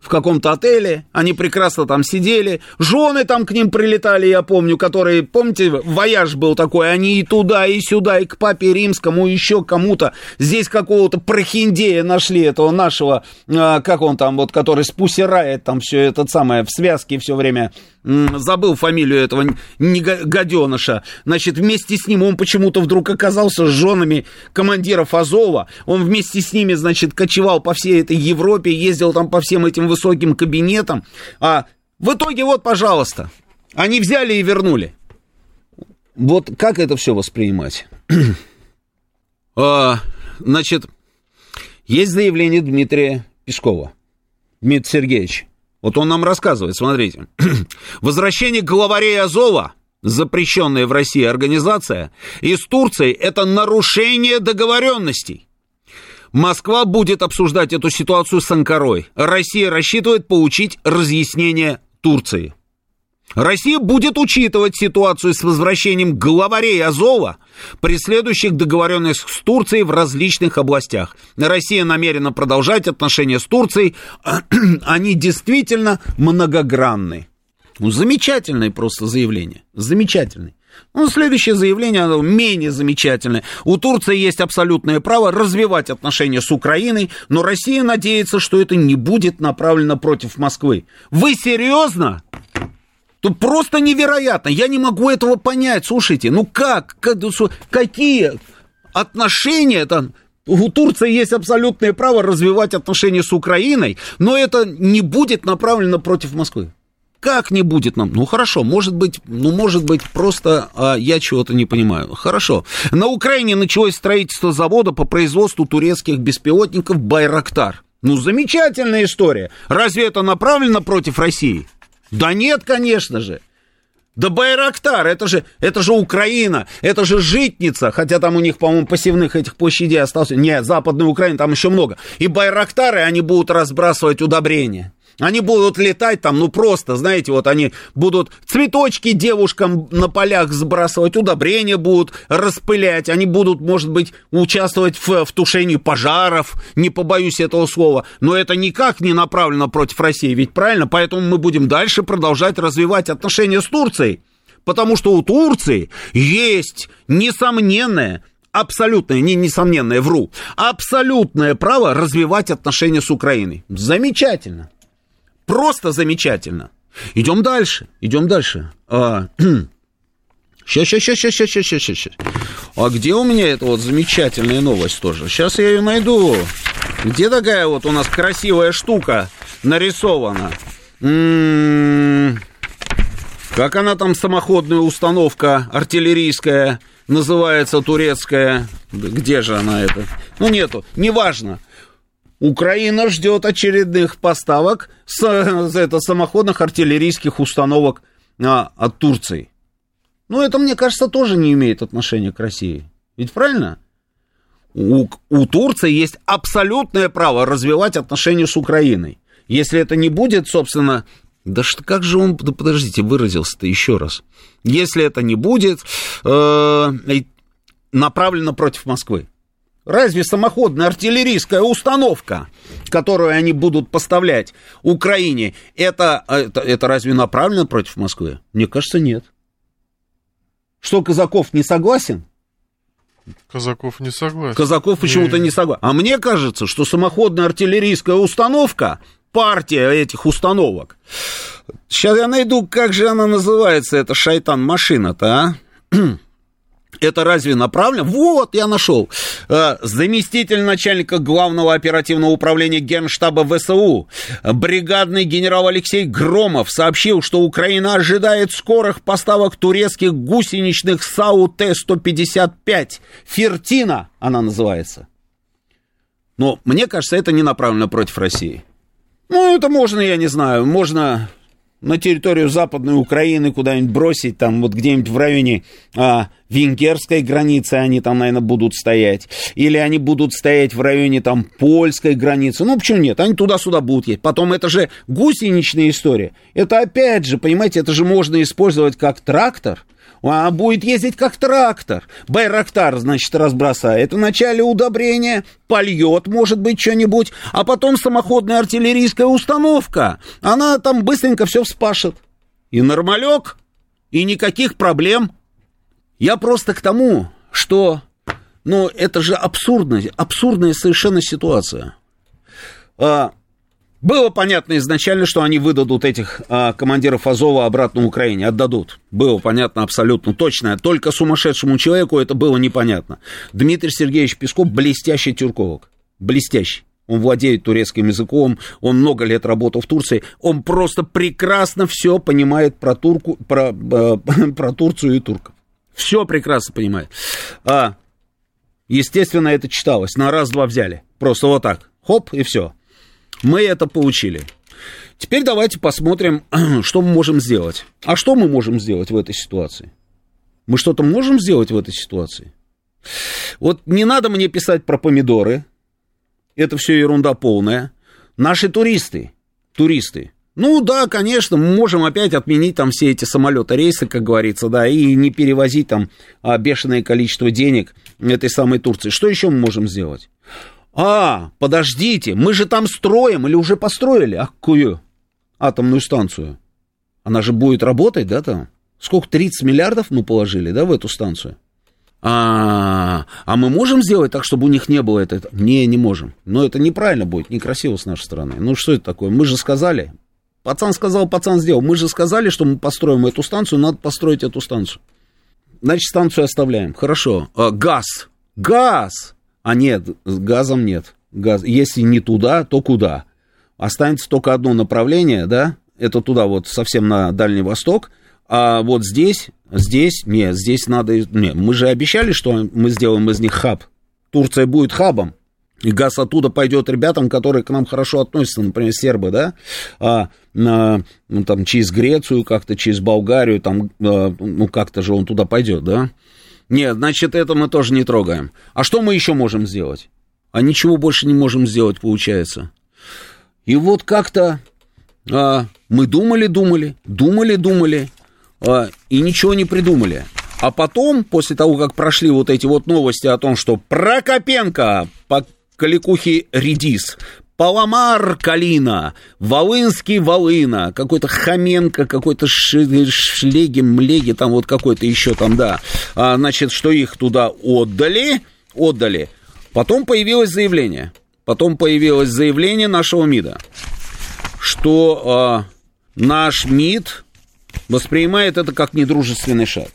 [SPEAKER 1] в каком-то отеле, они прекрасно там сидели, жены там к ним прилетали, я помню, которые, помните, вояж был такой, они и туда, и сюда, и к папе римскому, и еще кому-то, здесь какого-то прохиндея нашли, этого нашего, а, как он там, вот, который спусирает там все это самое, в связке все время, забыл фамилию этого гаденыша, значит, вместе с ним он почему-то вдруг оказался с женами командиров Азова, он вместе с ними, значит, кочевал по всей этой Европе, ездил там по всем этим высоким кабинетом. А в итоге вот, пожалуйста, они взяли и вернули. Вот как это все воспринимать? а, значит, есть заявление Дмитрия Пескова. Дмитрий Сергеевич. Вот он нам рассказывает, смотрите. Возвращение главарей Азова, запрещенная в России организация, из Турции – это нарушение договоренностей. Москва будет обсуждать эту ситуацию с Анкарой. Россия рассчитывает получить разъяснение Турции. Россия будет учитывать ситуацию с возвращением главарей Азова, преследующих договоренность с Турцией в различных областях. Россия намерена продолжать отношения с Турцией. Они действительно многогранны. Ну, замечательное просто заявление. Замечательное. Ну, следующее заявление, оно менее замечательное. У Турции есть абсолютное право развивать отношения с Украиной, но Россия надеется, что это не будет направлено против Москвы. Вы серьезно? Тут просто невероятно. Я не могу этого понять. Слушайте, ну как? Какие отношения там? У Турции есть абсолютное право развивать отношения с Украиной, но это не будет направлено против Москвы. Как не будет нам? Ну хорошо, может быть, ну может быть просто а, я чего-то не понимаю. Хорошо. На Украине началось строительство завода по производству турецких беспилотников Байрактар. Ну замечательная история. Разве это направлено против России? Да нет, конечно же. Да Байрактар, это же, это же Украина, это же житница, хотя там у них, по-моему, посевных этих площадей осталось. Нет, Западная Украина, там еще много. И Байрактары, они будут разбрасывать удобрения. Они будут летать там, ну просто, знаете, вот они будут цветочки девушкам на полях сбрасывать, удобрения будут распылять, они будут, может быть, участвовать в, в тушении пожаров, не побоюсь этого слова, но это никак не направлено против России, ведь правильно? Поэтому мы будем дальше продолжать развивать отношения с Турцией, потому что у Турции есть несомненное абсолютное, не несомненное, вру, абсолютное право развивать отношения с Украиной. Замечательно. Просто замечательно. Идем дальше, идем дальше. Сейчас, сейчас, сейчас, сейчас, сейчас, сейчас, сейчас. А где у меня эта вот замечательная новость тоже? Сейчас я ее найду. Где такая вот у нас красивая штука нарисована? М-м-м. Как она там, самоходная установка артиллерийская, называется турецкая? Где же она это? Ну, нету, неважно. Украина ждет очередных поставок с, это, самоходных артиллерийских установок а, от Турции. Ну, это, мне кажется, тоже не имеет отношения к России. Ведь правильно? У, у Турции есть абсолютное право развивать отношения с Украиной. Если это не будет, собственно, да что, как же он, да подождите, выразился-то еще раз. Если это не будет э, направлено против Москвы. Разве самоходная артиллерийская установка, которую они будут поставлять Украине, это, это, это разве направлено против Москвы? Мне кажется, нет. Что, Казаков не согласен?
[SPEAKER 7] Казаков не согласен.
[SPEAKER 1] Казаков почему-то не согласен. А мне кажется, что самоходная артиллерийская установка, партия этих установок, сейчас я найду, как же она называется, эта шайтан-машина-то, а? Это разве направлено? Вот, я нашел. Э, заместитель начальника главного оперативного управления Генштаба ВСУ, бригадный генерал Алексей Громов сообщил, что Украина ожидает скорых поставок турецких гусеничных САУ Т-155. Фертина она называется. Но мне кажется, это не направлено против России. Ну, это можно, я не знаю, можно на территорию Западной Украины куда-нибудь бросить, там вот где-нибудь в районе а, венгерской границы они там, наверное, будут стоять. Или они будут стоять в районе там польской границы. Ну, почему нет? Они туда-сюда будут есть. Потом это же гусеничная история. Это опять же, понимаете, это же можно использовать как трактор – а будет ездить как трактор. Байрактар, значит, разбросает. Вначале удобрение, польет, может быть, что-нибудь, а потом самоходная артиллерийская установка. Она там быстренько все вспашет. И нормалек, и никаких проблем. Я просто к тому, что, ну, это же абсурдная, абсурдная совершенно ситуация. А, было понятно изначально, что они выдадут этих а, командиров Азова обратно Украине, отдадут. Было понятно абсолютно точно. Только сумасшедшему человеку это было непонятно. Дмитрий Сергеевич Песков блестящий тюрковок. Блестящий. Он владеет турецким языком, он много лет работал в Турции, он просто прекрасно все понимает про, турку, про, э, про Турцию и турков. Все прекрасно понимает. А, естественно, это читалось. На раз-два взяли. Просто вот так. Хоп, и все. Мы это получили. Теперь давайте посмотрим, что мы можем сделать. А что мы можем сделать в этой ситуации? Мы что-то можем сделать в этой ситуации? Вот не надо мне писать про помидоры. Это все ерунда полная. Наши туристы, туристы, ну да, конечно, мы можем опять отменить там все эти самолеты, рейсы, как говорится, да, и не перевозить там а, бешеное количество денег этой самой Турции. Что еще мы можем сделать? А, подождите, мы же там строим или уже построили? Какую атомную станцию? Она же будет работать, да, там? Сколько, 30 миллиардов мы положили, да, в эту станцию? А, а мы можем сделать так, чтобы у них не было этого? Не, не можем. Но это неправильно будет, некрасиво с нашей стороны. Ну, что это такое? Мы же сказали. Пацан сказал, пацан сделал. Мы же сказали, что мы построим эту станцию, надо построить эту станцию. Значит, станцию оставляем. Хорошо. А, газ. Газ. А нет, с газом нет. Газ. Если не туда, то куда? Останется только одно направление, да? Это туда вот совсем на Дальний Восток. А вот здесь, здесь, нет, здесь надо... Нет, мы же обещали, что мы сделаем из них хаб. Турция будет хабом. И газ оттуда пойдет ребятам, которые к нам хорошо относятся, например, сербы, да, а, на, ну, там, через Грецию как-то, через Болгарию, там, а, ну, как-то же он туда пойдет, да. Нет, значит, это мы тоже не трогаем. А что мы еще можем сделать? А ничего больше не можем сделать, получается. И вот как-то а, мы думали, думали, думали, думали, а, и ничего не придумали. А потом, после того, как прошли вот эти вот новости о том, что Прокопенко по Каликухе Редис Паламар Калина, Волынский Волына, какой-то Хоменко, какой-то Шлеги, Млеги, там вот какой-то еще там, да. А, значит, что их туда отдали, отдали. Потом появилось заявление. Потом появилось заявление нашего МИДа, что а, наш МИД воспринимает это как недружественный шаг.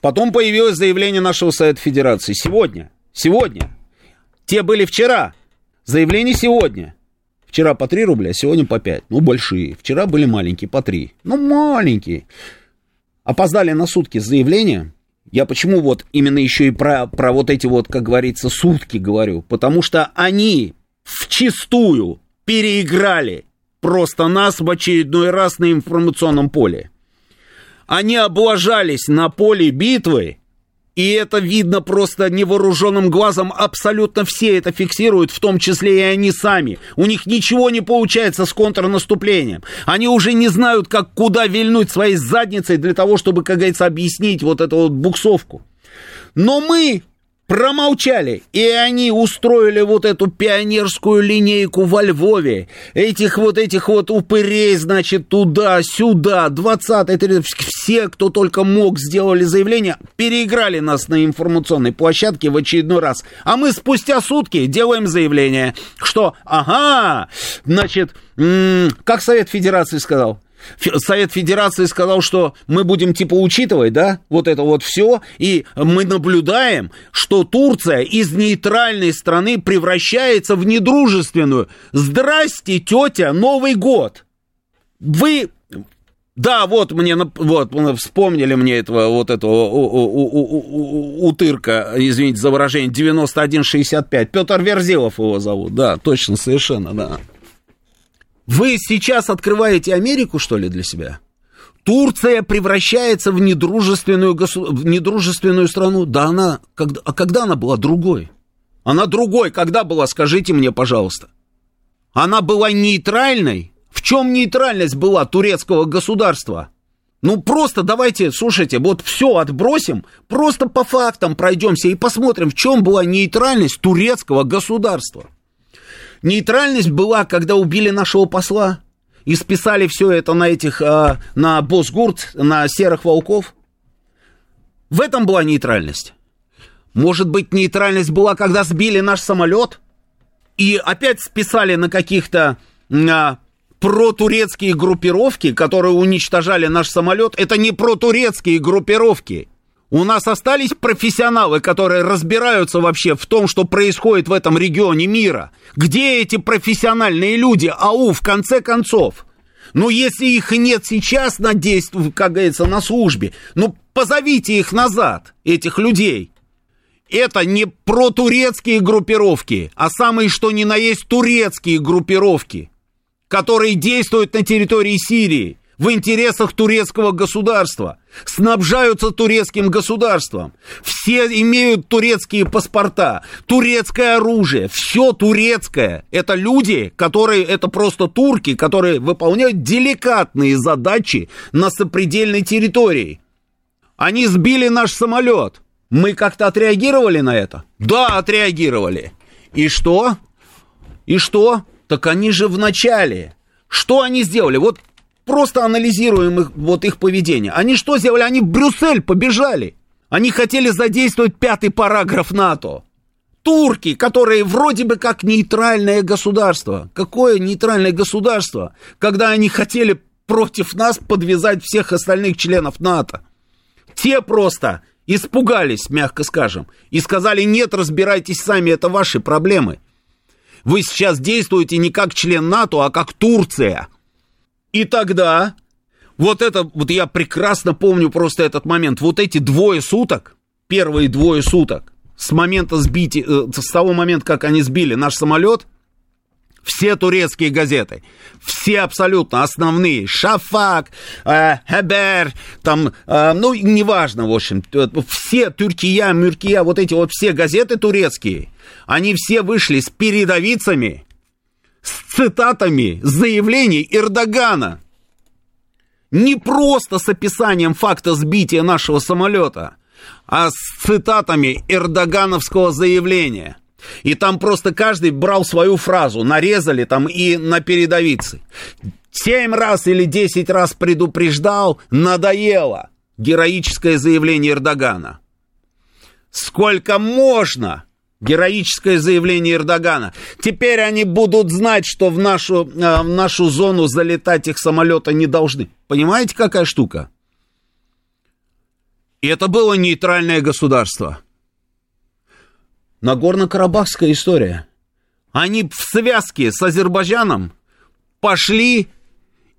[SPEAKER 1] Потом появилось заявление нашего Совета Федерации. Сегодня. Сегодня. Те были вчера. Заявление сегодня. Вчера по 3 рубля, сегодня по 5. Ну, большие. Вчера были маленькие, по 3. Ну, маленькие. Опоздали на сутки с. Я почему вот именно еще и про, про вот эти вот, как говорится, сутки говорю? Потому что они вчистую переиграли просто нас в очередной раз на информационном поле. Они облажались на поле битвы, и это видно просто невооруженным глазом. Абсолютно все это фиксируют, в том числе и они сами. У них ничего не получается с контрнаступлением. Они уже не знают, как куда вильнуть своей задницей для того, чтобы, как говорится, объяснить вот эту вот буксовку. Но мы промолчали, и они устроили вот эту пионерскую линейку во Львове, этих вот этих вот упырей, значит, туда-сюда, 20 30 все, кто только мог, сделали заявление, переиграли нас на информационной площадке в очередной раз. А мы спустя сутки делаем заявление, что, ага, значит, как Совет Федерации сказал, Совет Федерации сказал, что мы будем типа учитывать, да, вот это вот все, и мы наблюдаем, что Турция из нейтральной страны превращается в недружественную. Здрасте, тетя, Новый год. Вы да, вот мне, вот, вспомнили мне этого, вот этого утырка, извините за выражение, 9165. Петр Верзилов его зовут, да, точно, совершенно, да. Вы сейчас открываете Америку, что ли, для себя? Турция превращается в недружественную, госу... в недружественную страну. Да она... Когда... А когда она была другой? Она другой. Когда была, скажите мне, пожалуйста. Она была нейтральной? В чем нейтральность была турецкого государства? Ну, просто давайте, слушайте, вот все отбросим, просто по фактам пройдемся и посмотрим, в чем была нейтральность турецкого государства. Нейтральность была, когда убили нашего посла и списали все это на этих, а, на Босгурт, на серых волков. В этом была нейтральность. Может быть, нейтральность была, когда сбили наш самолет и опять списали на каких-то а, протурецкие группировки, которые уничтожали наш самолет. Это не протурецкие группировки. У нас остались профессионалы, которые разбираются вообще в том, что происходит в этом регионе мира. Где эти профессиональные люди? Ау, в конце концов. Ну, если их нет сейчас на действии, как говорится, на службе, ну, позовите их назад, этих людей. Это не протурецкие группировки, а самые что ни на есть турецкие группировки, которые действуют на территории Сирии в интересах турецкого государства, снабжаются турецким государством, все имеют турецкие паспорта, турецкое оружие, все турецкое. Это люди, которые, это просто турки, которые выполняют деликатные задачи на сопредельной территории. Они сбили наш самолет. Мы как-то отреагировали на это? Да, отреагировали. И что? И что? Так они же в начале. Что они сделали? Вот просто анализируем их, вот их поведение. Они что сделали? Они в Брюссель побежали. Они хотели задействовать пятый параграф НАТО. Турки, которые вроде бы как нейтральное государство. Какое нейтральное государство, когда они хотели против нас подвязать всех остальных членов НАТО? Те просто испугались, мягко скажем, и сказали, нет, разбирайтесь сами, это ваши проблемы. Вы сейчас действуете не как член НАТО, а как Турция – и тогда, вот это, вот я прекрасно помню просто этот момент, вот эти двое суток, первые двое суток, с момента сбития, э, с того момента, как они сбили наш самолет, все турецкие газеты, все абсолютно основные, Шафак, э, Хебер, там, э, ну, неважно, в общем, все Тюркия, Мюркия, вот эти вот все газеты турецкие, они все вышли с передовицами, с цитатами заявлений Эрдогана. Не просто с описанием факта сбития нашего самолета, а с цитатами эрдогановского заявления. И там просто каждый брал свою фразу, нарезали там и на передовице. Семь раз или десять раз предупреждал, надоело. Героическое заявление Эрдогана. Сколько можно? Героическое заявление Эрдогана. Теперь они будут знать, что в нашу, э, в нашу зону залетать их самолеты не должны. Понимаете, какая штука? И это было нейтральное государство. Нагорно-Карабахская история. Они в связке с Азербайджаном пошли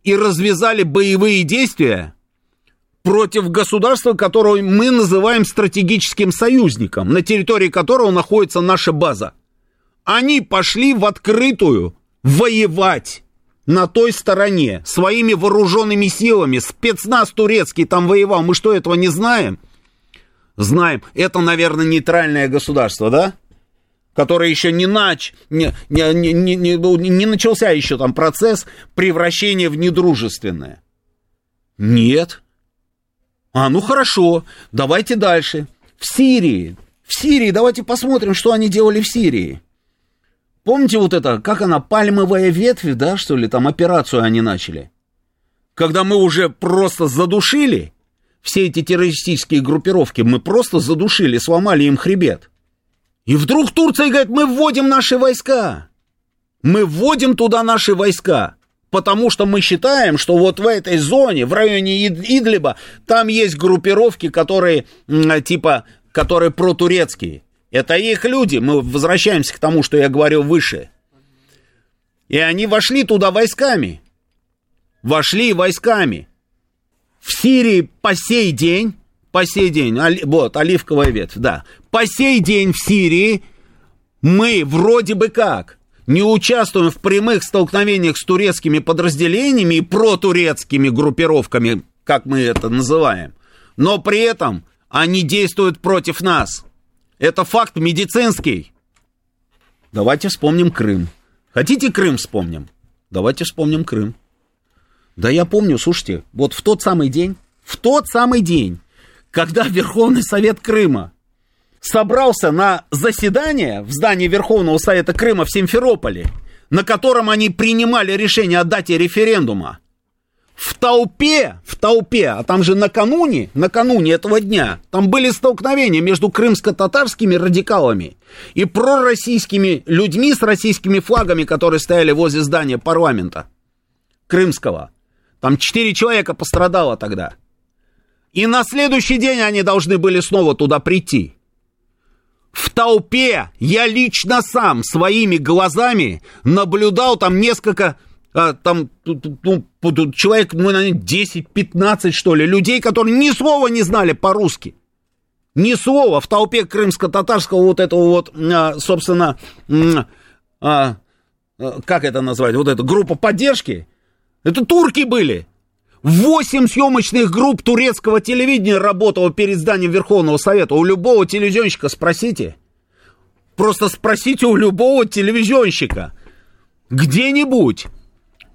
[SPEAKER 1] и развязали боевые действия против государства, которое мы называем стратегическим союзником, на территории которого находится наша база. Они пошли в открытую воевать на той стороне своими вооруженными силами. Спецназ турецкий там воевал. Мы что, этого не знаем? Знаем. Это, наверное, нейтральное государство, да? Которое еще не, нач... не, не, не, не, не начался еще там процесс превращения в недружественное. Нет. А, ну хорошо, давайте дальше. В Сирии. В Сирии, давайте посмотрим, что они делали в Сирии. Помните вот это, как она, пальмовая ветвь, да, что ли, там операцию они начали? Когда мы уже просто задушили все эти террористические группировки, мы просто задушили, сломали им хребет. И вдруг Турция говорит, мы вводим наши войска. Мы вводим туда наши войска. Потому что мы считаем, что вот в этой зоне, в районе Идлиба, там есть группировки, которые типа, которые протурецкие. Это их люди. Мы возвращаемся к тому, что я говорил выше. И они вошли туда войсками. Вошли войсками. В Сирии по сей день, по сей день, оли, вот, оливковая ветвь, да. По сей день в Сирии мы вроде бы как не участвуем в прямых столкновениях с турецкими подразделениями и протурецкими группировками, как мы это называем. Но при этом они действуют против нас. Это факт медицинский. Давайте вспомним Крым. Хотите Крым вспомним? Давайте вспомним Крым. Да я помню, слушайте, вот в тот самый день, в тот самый день, когда Верховный Совет Крыма собрался на заседание в здании Верховного Совета Крыма в Симферополе, на котором они принимали решение о дате референдума, в толпе, в толпе, а там же накануне, накануне этого дня, там были столкновения между крымско-татарскими радикалами и пророссийскими людьми с российскими флагами, которые стояли возле здания парламента крымского. Там четыре человека пострадало тогда. И на следующий день они должны были снова туда прийти. В толпе я лично сам своими глазами наблюдал там несколько а, там ну, человек, ну, 10-15, что ли, людей, которые ни слова не знали по-русски. Ни слова в толпе крымско-татарского вот этого вот, а, собственно, а, а, как это назвать, вот эта группа поддержки, это турки были. Восемь съемочных групп турецкого телевидения работало перед зданием Верховного Совета. У любого телевизионщика спросите. Просто спросите у любого телевизионщика. Где-нибудь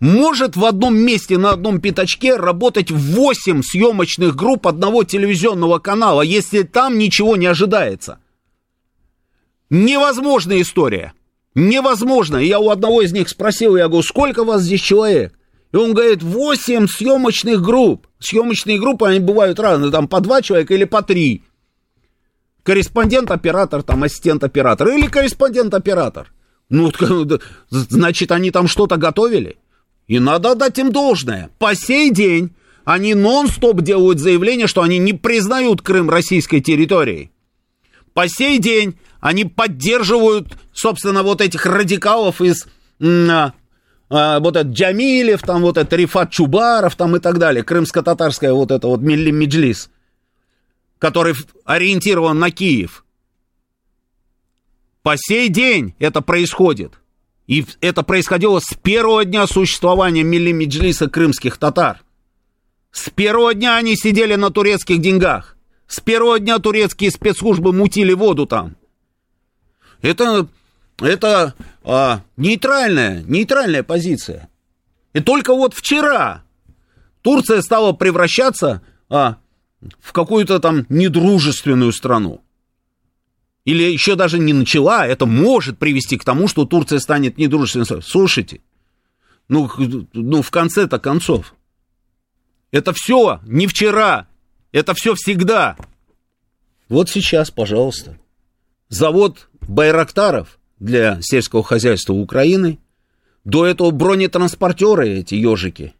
[SPEAKER 1] может в одном месте на одном пятачке работать 8 съемочных групп одного телевизионного канала, если там ничего не ожидается. Невозможная история. Невозможно. Я у одного из них спросил, я говорю, сколько вас здесь человек? И он говорит, 8 съемочных групп. Съемочные группы, они бывают разные, там по два человека или по три. Корреспондент-оператор, там ассистент-оператор или корреспондент-оператор. Ну, значит, они там что-то готовили. И надо дать им должное. По сей день они нон-стоп делают заявление, что они не признают Крым российской территорией. По сей день они поддерживают, собственно, вот этих радикалов из а, вот этот Джамилев, там вот этот Рифат Чубаров, там и так далее, крымско-татарская вот это вот Милли Меджлис, который ориентирован на Киев. По сей день это происходит. И это происходило с первого дня существования Милли Меджлиса крымских татар. С первого дня они сидели на турецких деньгах. С первого дня турецкие спецслужбы мутили воду там. Это, это а, нейтральная, нейтральная позиция. И только вот вчера Турция стала превращаться а, в какую-то там недружественную страну или еще даже не начала, это может привести к тому, что Турция станет недружественной. Слушайте, ну, ну в конце-то концов, это все не вчера, это все всегда. Вот сейчас, пожалуйста. Завод Байрактаров для сельского хозяйства Украины. До этого бронетранспортеры, эти ежики,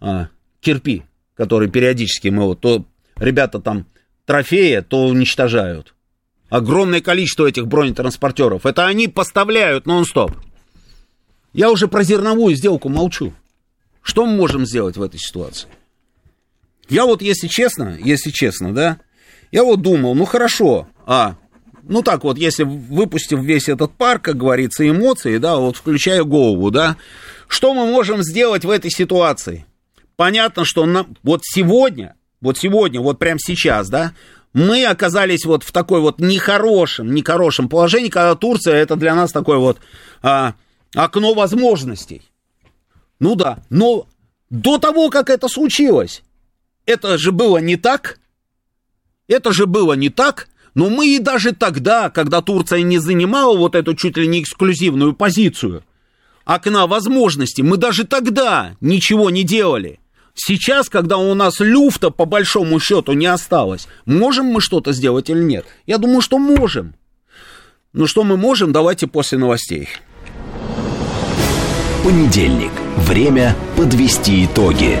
[SPEAKER 1] а, кирпи, которые периодически мы вот то ребята там трофеи, то уничтожают. Огромное количество этих бронетранспортеров. Это они поставляют нон-стоп. Я уже про зерновую сделку молчу. Что мы можем сделать в этой ситуации? Я вот, если честно, если честно, да, я вот думал, ну хорошо, а, ну так вот, если выпустив весь этот парк, как говорится, эмоции, да, вот включая голову, да, что мы можем сделать в этой ситуации? Понятно, что на, вот сегодня, вот сегодня, вот прямо сейчас, да, мы оказались вот в такой вот нехорошем, нехорошем положении, когда Турция это для нас такое вот а, окно возможностей. Ну да, но до того, как это случилось, это же было не так. Это же было не так. Но мы и даже тогда, когда Турция не занимала вот эту чуть ли не эксклюзивную позицию, окна возможностей, мы даже тогда ничего не делали. Сейчас, когда у нас люфта по большому счету не осталось, можем мы что-то сделать или нет? Я думаю, что можем. Но что мы можем, давайте после новостей.
[SPEAKER 6] Понедельник. Время подвести итоги.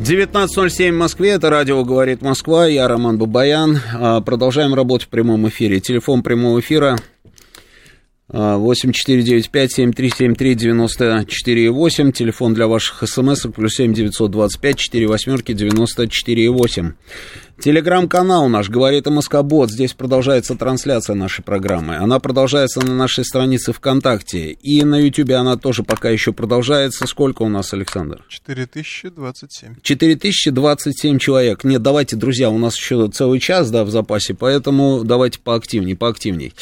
[SPEAKER 1] 19.07 в Москве, это радио «Говорит Москва», я Роман Бабаян. А, продолжаем работать в прямом эфире. Телефон прямого эфира 8495-7373-94,8. Телефон для ваших смс плюс 7 925 4 восьмерки 94,8. Телеграм-канал наш «Говорит МСК-бот». Здесь продолжается трансляция нашей программы. Она продолжается на нашей странице ВКонтакте. И на Ютубе она тоже пока еще продолжается. Сколько у нас, Александр?
[SPEAKER 7] 4027.
[SPEAKER 1] 4027 человек. Нет, давайте, друзья, у нас еще целый час, да, в запасе, поэтому давайте поактивней, поактивней.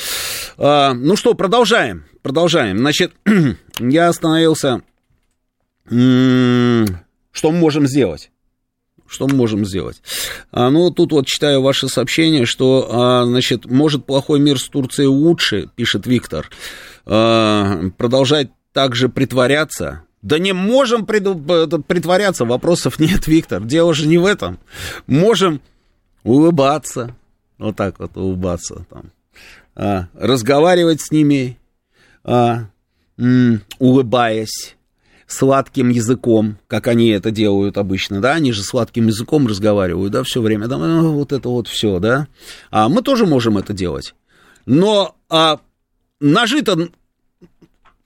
[SPEAKER 1] А, ну что, продолжаем, продолжаем. Значит, я остановился... Что мы можем сделать? Что мы можем сделать? А, ну, тут вот читаю ваше сообщение, что, а, значит, может плохой мир с Турцией лучше, пишет Виктор. А, продолжать также притворяться. Да не можем притворяться, вопросов нет, Виктор. Дело же не в этом. Можем улыбаться, вот так вот улыбаться, там, а, разговаривать с ними, а, м, улыбаясь, сладким языком, как они это делают обычно, да, они же сладким языком разговаривают, да, все время, да, ну, вот это вот все, да, а мы тоже можем это делать, но а, ножи-то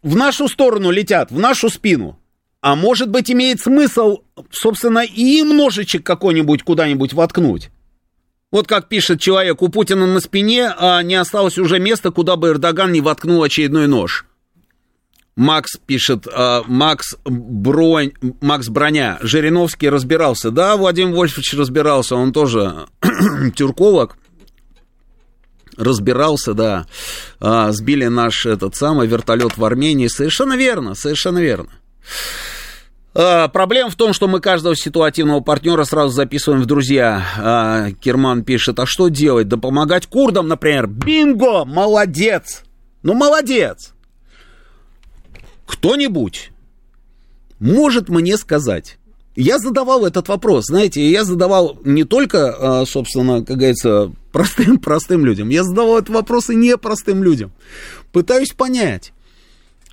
[SPEAKER 1] в нашу сторону летят, в нашу спину, а может быть имеет смысл, собственно, и им ножичек какой-нибудь куда-нибудь воткнуть. Вот как пишет человек, у Путина на спине а не осталось уже места, куда бы Эрдоган не воткнул очередной нож. Макс пишет, э, Макс, Бронь, Макс Броня, Жириновский разбирался. Да, Владимир Вольфович разбирался, он тоже тюрколог. Разбирался, да. А, сбили наш этот самый вертолет в Армении. Совершенно верно, совершенно верно. А, проблема в том, что мы каждого ситуативного партнера сразу записываем в друзья. А, Керман пишет, а что делать? Да помогать курдам, например. Бинго! Молодец! Ну, молодец! Кто-нибудь может мне сказать, я задавал этот вопрос, знаете, я задавал не только, а, собственно, как говорится, простым, простым людям, я задавал этот вопрос и непростым людям. Пытаюсь понять,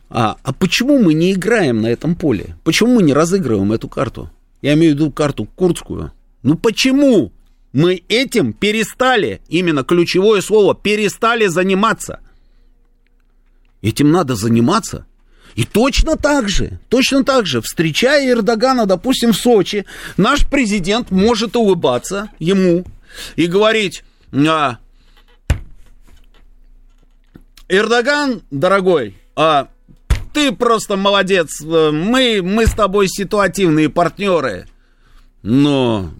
[SPEAKER 1] а, а почему мы не играем на этом поле? Почему мы не разыгрываем эту карту? Я имею в виду карту курдскую. Ну почему мы этим перестали, именно ключевое слово, перестали заниматься? Этим надо заниматься. И точно так же, точно так же, встречая Эрдогана, допустим, в Сочи, наш президент может улыбаться ему и говорить, а, Эрдоган, дорогой, а, ты просто молодец, мы, мы с тобой ситуативные партнеры, но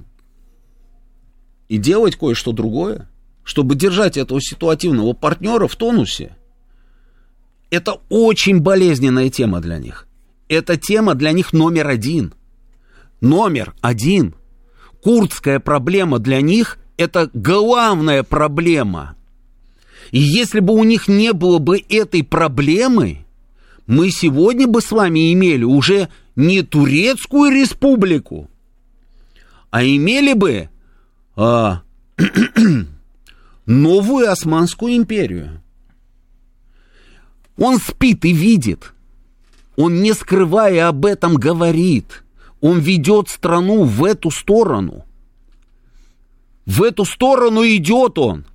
[SPEAKER 1] и делать кое-что другое, чтобы держать этого ситуативного партнера в тонусе. Это очень болезненная тема для них. Это тема для них номер один. Номер один. Курдская проблема для них – это главная проблема. И если бы у них не было бы этой проблемы, мы сегодня бы с вами имели уже не Турецкую республику, а имели бы а, новую Османскую империю. Он спит и видит. Он, не скрывая об этом, говорит. Он ведет страну в эту сторону. В эту сторону идет он.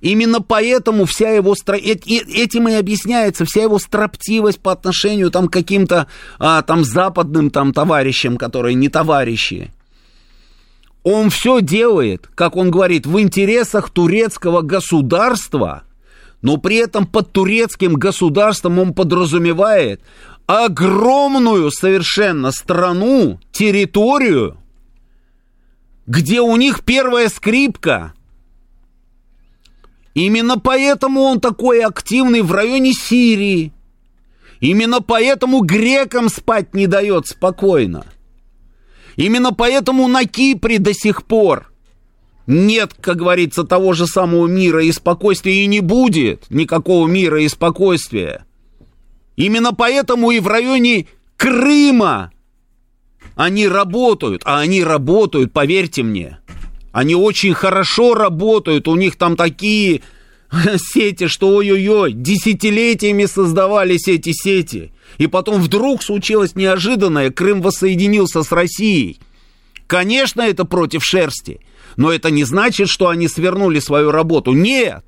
[SPEAKER 1] Именно поэтому вся его этим и объясняется вся его строптивость по отношению там, к каким-то а, там западным там товарищам, которые не товарищи. Он все делает, как он говорит, в интересах турецкого государства, но при этом под турецким государством он подразумевает огромную совершенно страну, территорию, где у них первая скрипка – Именно поэтому он такой активный в районе Сирии. Именно поэтому грекам спать не дает спокойно. Именно поэтому на Кипре до сих пор нет, как говорится, того же самого мира и спокойствия и не будет никакого мира и спокойствия. Именно поэтому и в районе Крыма они работают, а они работают, поверьте мне. Они очень хорошо работают, у них там такие сети, что ой-ой-ой, десятилетиями создавались эти сети. И потом вдруг случилось неожиданное, Крым воссоединился с Россией. Конечно, это против шерсти, но это не значит, что они свернули свою работу. Нет!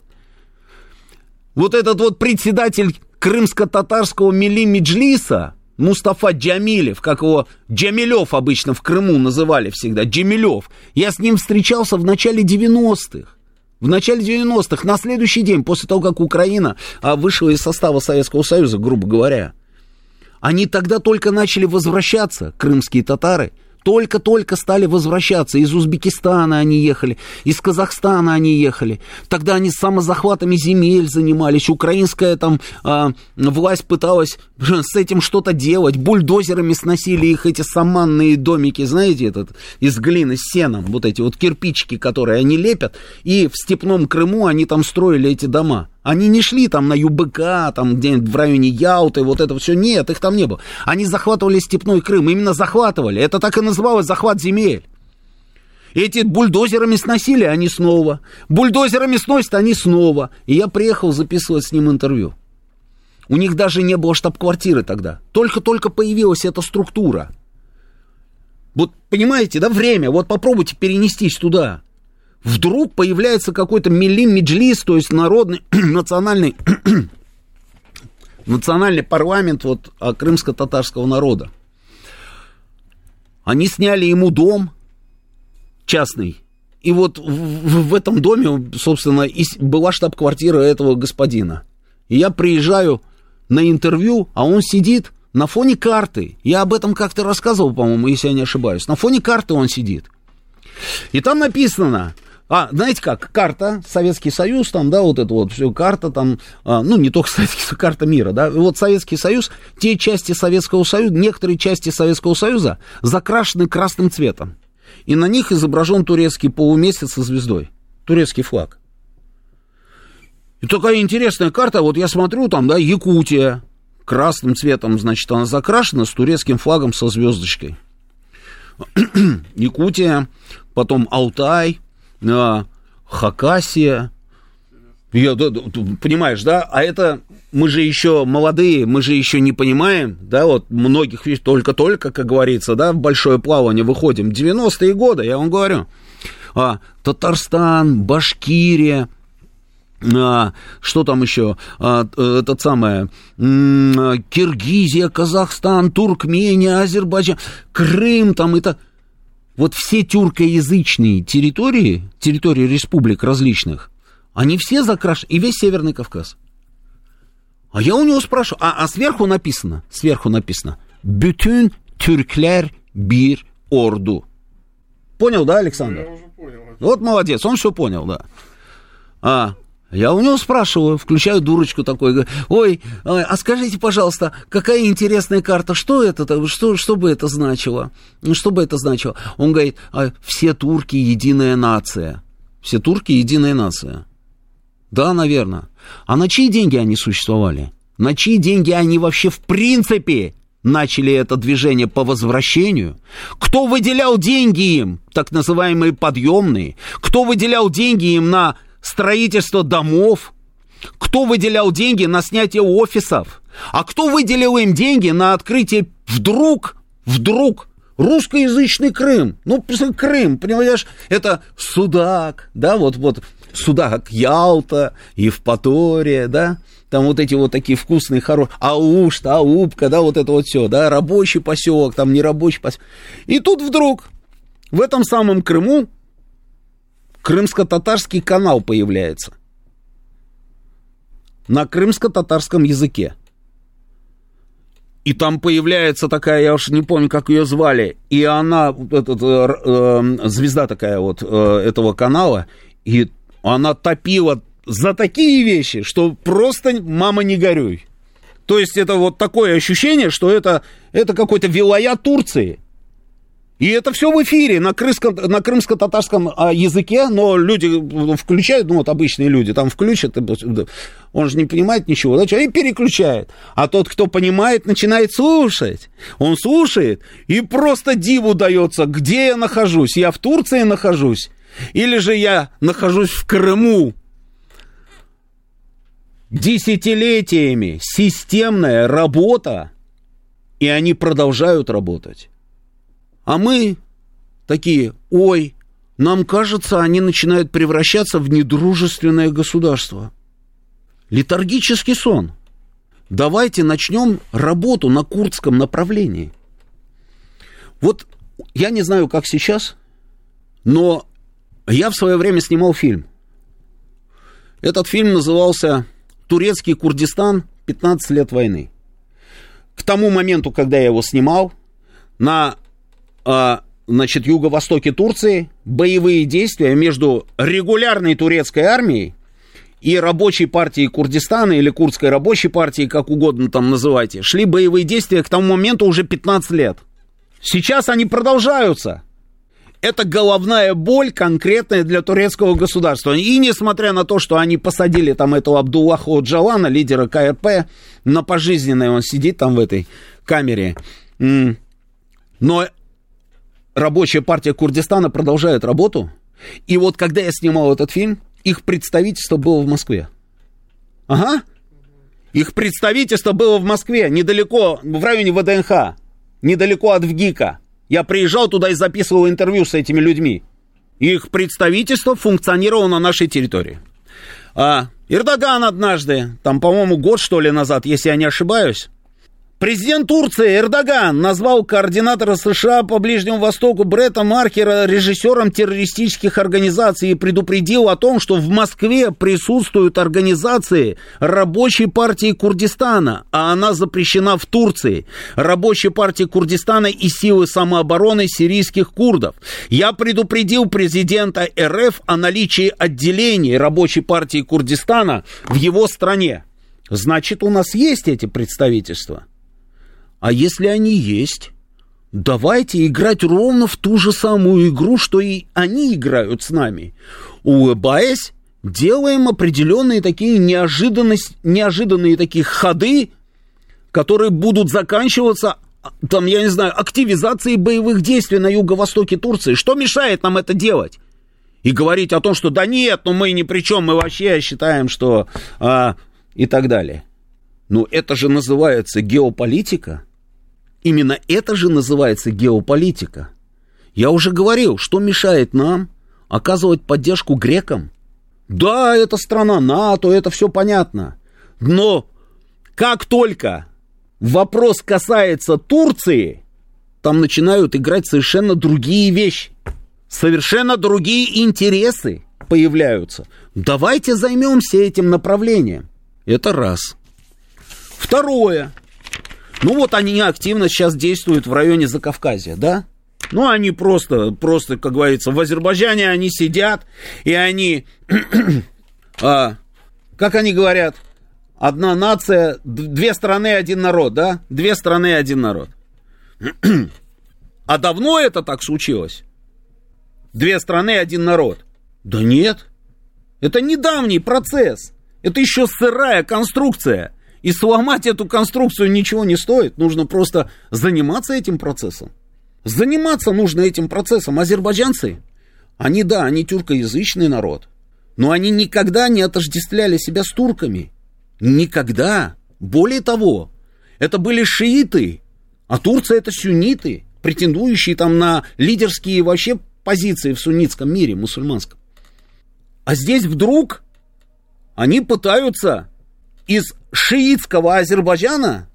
[SPEAKER 1] Вот этот вот председатель крымско-татарского Мили Меджлиса, Мустафа Джамилев, как его Джамилев обычно в Крыму называли всегда, Джамилев. Я с ним встречался в начале 90-х. В начале 90-х, на следующий день, после того, как Украина а, вышла из состава Советского Союза, грубо говоря, они тогда только начали возвращаться, крымские татары – только-только стали возвращаться. Из Узбекистана они ехали, из Казахстана они ехали. Тогда они самозахватами земель занимались. Украинская там э, власть пыталась с этим что-то делать. Бульдозерами сносили их эти саманные домики, знаете, этот, из глины с сеном. Вот эти вот кирпичики, которые они лепят. И в степном Крыму они там строили эти дома. Они не шли там на ЮБК, там где-нибудь в районе Яуты, вот это все. Нет, их там не было. Они захватывали степной Крым, именно захватывали. Это так и называлось захват земель. Эти бульдозерами сносили, они снова. Бульдозерами сносят, они снова. И я приехал записывать с ним интервью. У них даже не было штаб-квартиры тогда. Только-только появилась эта структура. Вот понимаете, да, время, вот попробуйте перенестись туда вдруг появляется какой-то Милим Меджлис, то есть народный, национальный, национальный парламент вот, а, крымско-татарского народа. Они сняли ему дом частный. И вот в, в этом доме, собственно, и была штаб-квартира этого господина. И я приезжаю на интервью, а он сидит на фоне карты. Я об этом как-то рассказывал, по-моему, если я не ошибаюсь. На фоне карты он сидит. И там написано, а, знаете как, карта, Советский Союз, там, да, вот это вот все, карта там, а, ну, не только Советский карта мира, да, вот Советский Союз, те части Советского Союза, некоторые части Советского Союза закрашены красным цветом. И на них изображен турецкий полумесяц со звездой, турецкий флаг. И такая интересная карта, вот я смотрю, там, да, Якутия, красным цветом, значит, она закрашена с турецким флагом со звездочкой. Якутия, потом Алтай, Хакасия. Я, да, понимаешь, да? А это мы же еще молодые, мы же еще не понимаем, да, вот многих вещей только-только, как говорится, да, в большое плавание выходим. 90-е годы, я вам говорю. А, Татарстан, Башкирия, а, что там еще, а, этот самое, Киргизия, Казахстан, Туркмения, Азербайджан, Крым, там это вот все тюркоязычные территории, территории республик различных, они все закрашены, и весь Северный Кавказ. А я у него спрашиваю, а, а сверху написано, сверху написано, «Bütün Türkler bir ordu». Понял, да, Александр? Я уже понял. Вот молодец, он все понял, да. А, я у него спрашиваю, включаю дурочку такой, ой, а скажите, пожалуйста, какая интересная карта, что это, что, что бы это значило? Что бы это значило? Он говорит, а, все турки единая нация. Все турки единая нация. Да, наверное. А на чьи деньги они существовали? На чьи деньги они вообще в принципе начали это движение по возвращению? Кто выделял деньги им, так называемые подъемные? Кто выделял деньги им на строительство домов? Кто выделял деньги на снятие офисов? А кто выделил им деньги на открытие вдруг, вдруг русскоязычный Крым? Ну, Крым, понимаешь, это Судак, да, вот, вот, Судак, Ялта, Евпатория, да, там вот эти вот такие вкусные, хорошие, Ауш, Аубка, да, вот это вот все, да, рабочий поселок, там не рабочий поселок. И тут вдруг в этом самом Крыму крымско-татарский канал появляется на крымско-татарском языке. И там появляется такая, я уж не помню, как ее звали, и она, этот, э, э, звезда такая вот э, этого канала, и она топила за такие вещи, что просто мама не горюй. То есть это вот такое ощущение, что это, это какой-то вилая Турции. И это все в эфире на, крымско, на крымско-татарском а, языке, но люди включают, ну вот обычные люди там включат, он же не понимает ничего, да, и переключает. А тот, кто понимает, начинает слушать. Он слушает и просто диву дается, где я нахожусь. Я в Турции нахожусь или же я нахожусь в Крыму десятилетиями системная работа, и они продолжают работать. А мы такие, ой, нам кажется, они начинают превращаться в недружественное государство. Летаргический сон. Давайте начнем работу на курдском направлении. Вот я не знаю, как сейчас, но я в свое время снимал фильм. Этот фильм назывался турецкий Курдистан 15 лет войны. К тому моменту, когда я его снимал, на значит, юго-востоке Турции боевые действия между регулярной турецкой армией и рабочей партией Курдистана или курдской рабочей партией, как угодно там называйте, шли боевые действия к тому моменту уже 15 лет. Сейчас они продолжаются это головная боль конкретная для турецкого государства. И несмотря на то, что они посадили там этого Абдуллаха Джалана, лидера КРП, на пожизненное он сидит там в этой камере. Но рабочая партия Курдистана продолжает работу. И вот когда я снимал этот фильм, их представительство было в Москве. Ага. Их представительство было в Москве, недалеко, в районе ВДНХ, недалеко от ВГИКа. Я приезжал туда и записывал интервью с этими людьми. Их представительство функционировало на нашей территории. А Эрдоган однажды, там, по-моему, год, что ли, назад, если я не ошибаюсь, Президент Турции Эрдоган назвал координатора США по Ближнему Востоку Бретта Маркера режиссером террористических организаций и предупредил о том, что в Москве присутствуют организации Рабочей партии Курдистана, а она запрещена в Турции. Рабочей партии Курдистана и силы самообороны сирийских курдов. Я предупредил президента РФ о наличии отделений Рабочей партии Курдистана в его стране. Значит, у нас есть эти представительства. А если они есть, давайте играть ровно в ту же самую игру, что и они играют с нами. Улыбаясь, делаем определенные такие неожиданность, неожиданные такие ходы, которые будут заканчиваться там, я не знаю, активизацией боевых действий на юго-востоке Турции. Что мешает нам это делать? И говорить о том, что да нет, ну мы ни при чем, мы вообще считаем, что... А, и так далее. Ну, это же называется геополитика. Именно это же называется геополитика. Я уже говорил, что мешает нам оказывать поддержку грекам. Да, это страна НАТО, это все понятно. Но как только вопрос касается Турции, там начинают играть совершенно другие вещи. Совершенно другие интересы появляются. Давайте займемся этим направлением. Это раз. Второе. Ну вот они активно сейчас действуют в районе Закавказья, да? Ну, они просто, просто, как говорится, в Азербайджане они сидят, и они, а, как они говорят, одна нация, две страны, один народ, да? Две страны, один народ. а давно это так случилось? Две страны, один народ? Да нет. Это недавний процесс. Это еще сырая конструкция. И сломать эту конструкцию ничего не стоит. Нужно просто заниматься этим процессом. Заниматься нужно этим процессом. Азербайджанцы, они, да, они тюркоязычный народ. Но они никогда не отождествляли себя с турками. Никогда. Более того, это были шииты, а Турция это сунниты, претендующие там на лидерские вообще позиции в суннитском мире, мусульманском. А здесь вдруг они пытаются из шиитского Азербайджана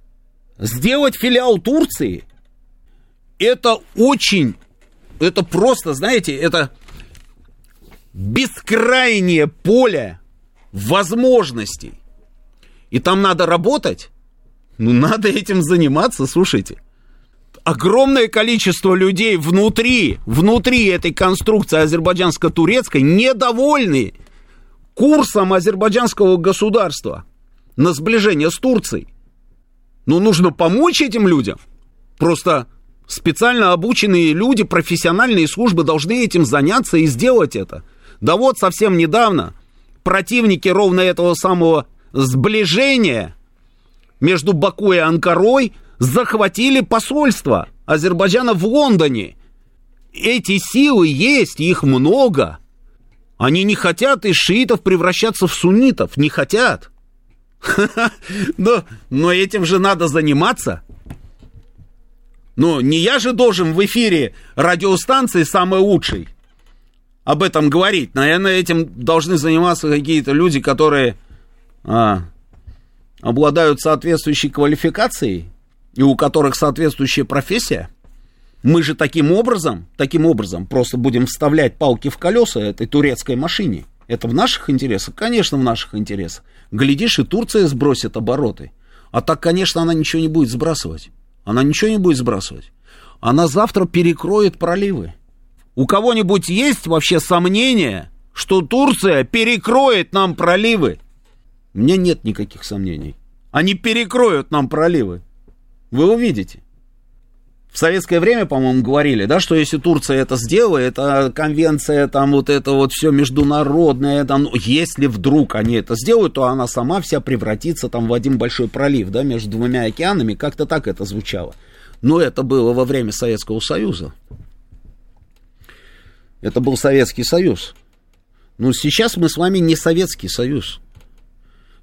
[SPEAKER 1] сделать филиал Турции. Это очень, это просто, знаете, это бескрайнее поле возможностей. И там надо работать. Ну, надо этим заниматься, слушайте. Огромное количество людей внутри, внутри этой конструкции азербайджанско-турецкой недовольны курсом азербайджанского государства на сближение с Турцией. Ну, нужно помочь этим людям. Просто специально обученные люди, профессиональные службы должны этим заняться и сделать это. Да вот совсем недавно противники ровно этого самого сближения между Баку и Анкарой захватили посольство Азербайджана в Лондоне. Эти силы есть, их много. Они не хотят из шиитов превращаться в суннитов, не хотят. Но, но этим же надо заниматься. Ну, не я же должен в эфире радиостанции самый лучший об этом говорить. Наверное, этим должны заниматься какие-то люди, которые а, обладают соответствующей квалификацией и у которых соответствующая профессия. Мы же таким образом, таким образом просто будем вставлять палки в колеса этой турецкой машине. Это в наших интересах? Конечно, в наших интересах. Глядишь, и Турция сбросит обороты. А так, конечно, она ничего не будет сбрасывать. Она ничего не будет сбрасывать. Она завтра перекроет проливы. У кого-нибудь есть вообще сомнения, что Турция перекроет нам проливы? У меня нет никаких сомнений. Они перекроют нам проливы. Вы увидите. В советское время, по-моему, говорили, да, что если Турция это сделает, это конвенция, там вот это вот все международное, там, ну, если вдруг они это сделают, то она сама вся превратится там в один большой пролив, да, между двумя океанами, как-то так это звучало. Но это было во время Советского Союза. Это был Советский Союз. Но сейчас мы с вами не Советский Союз.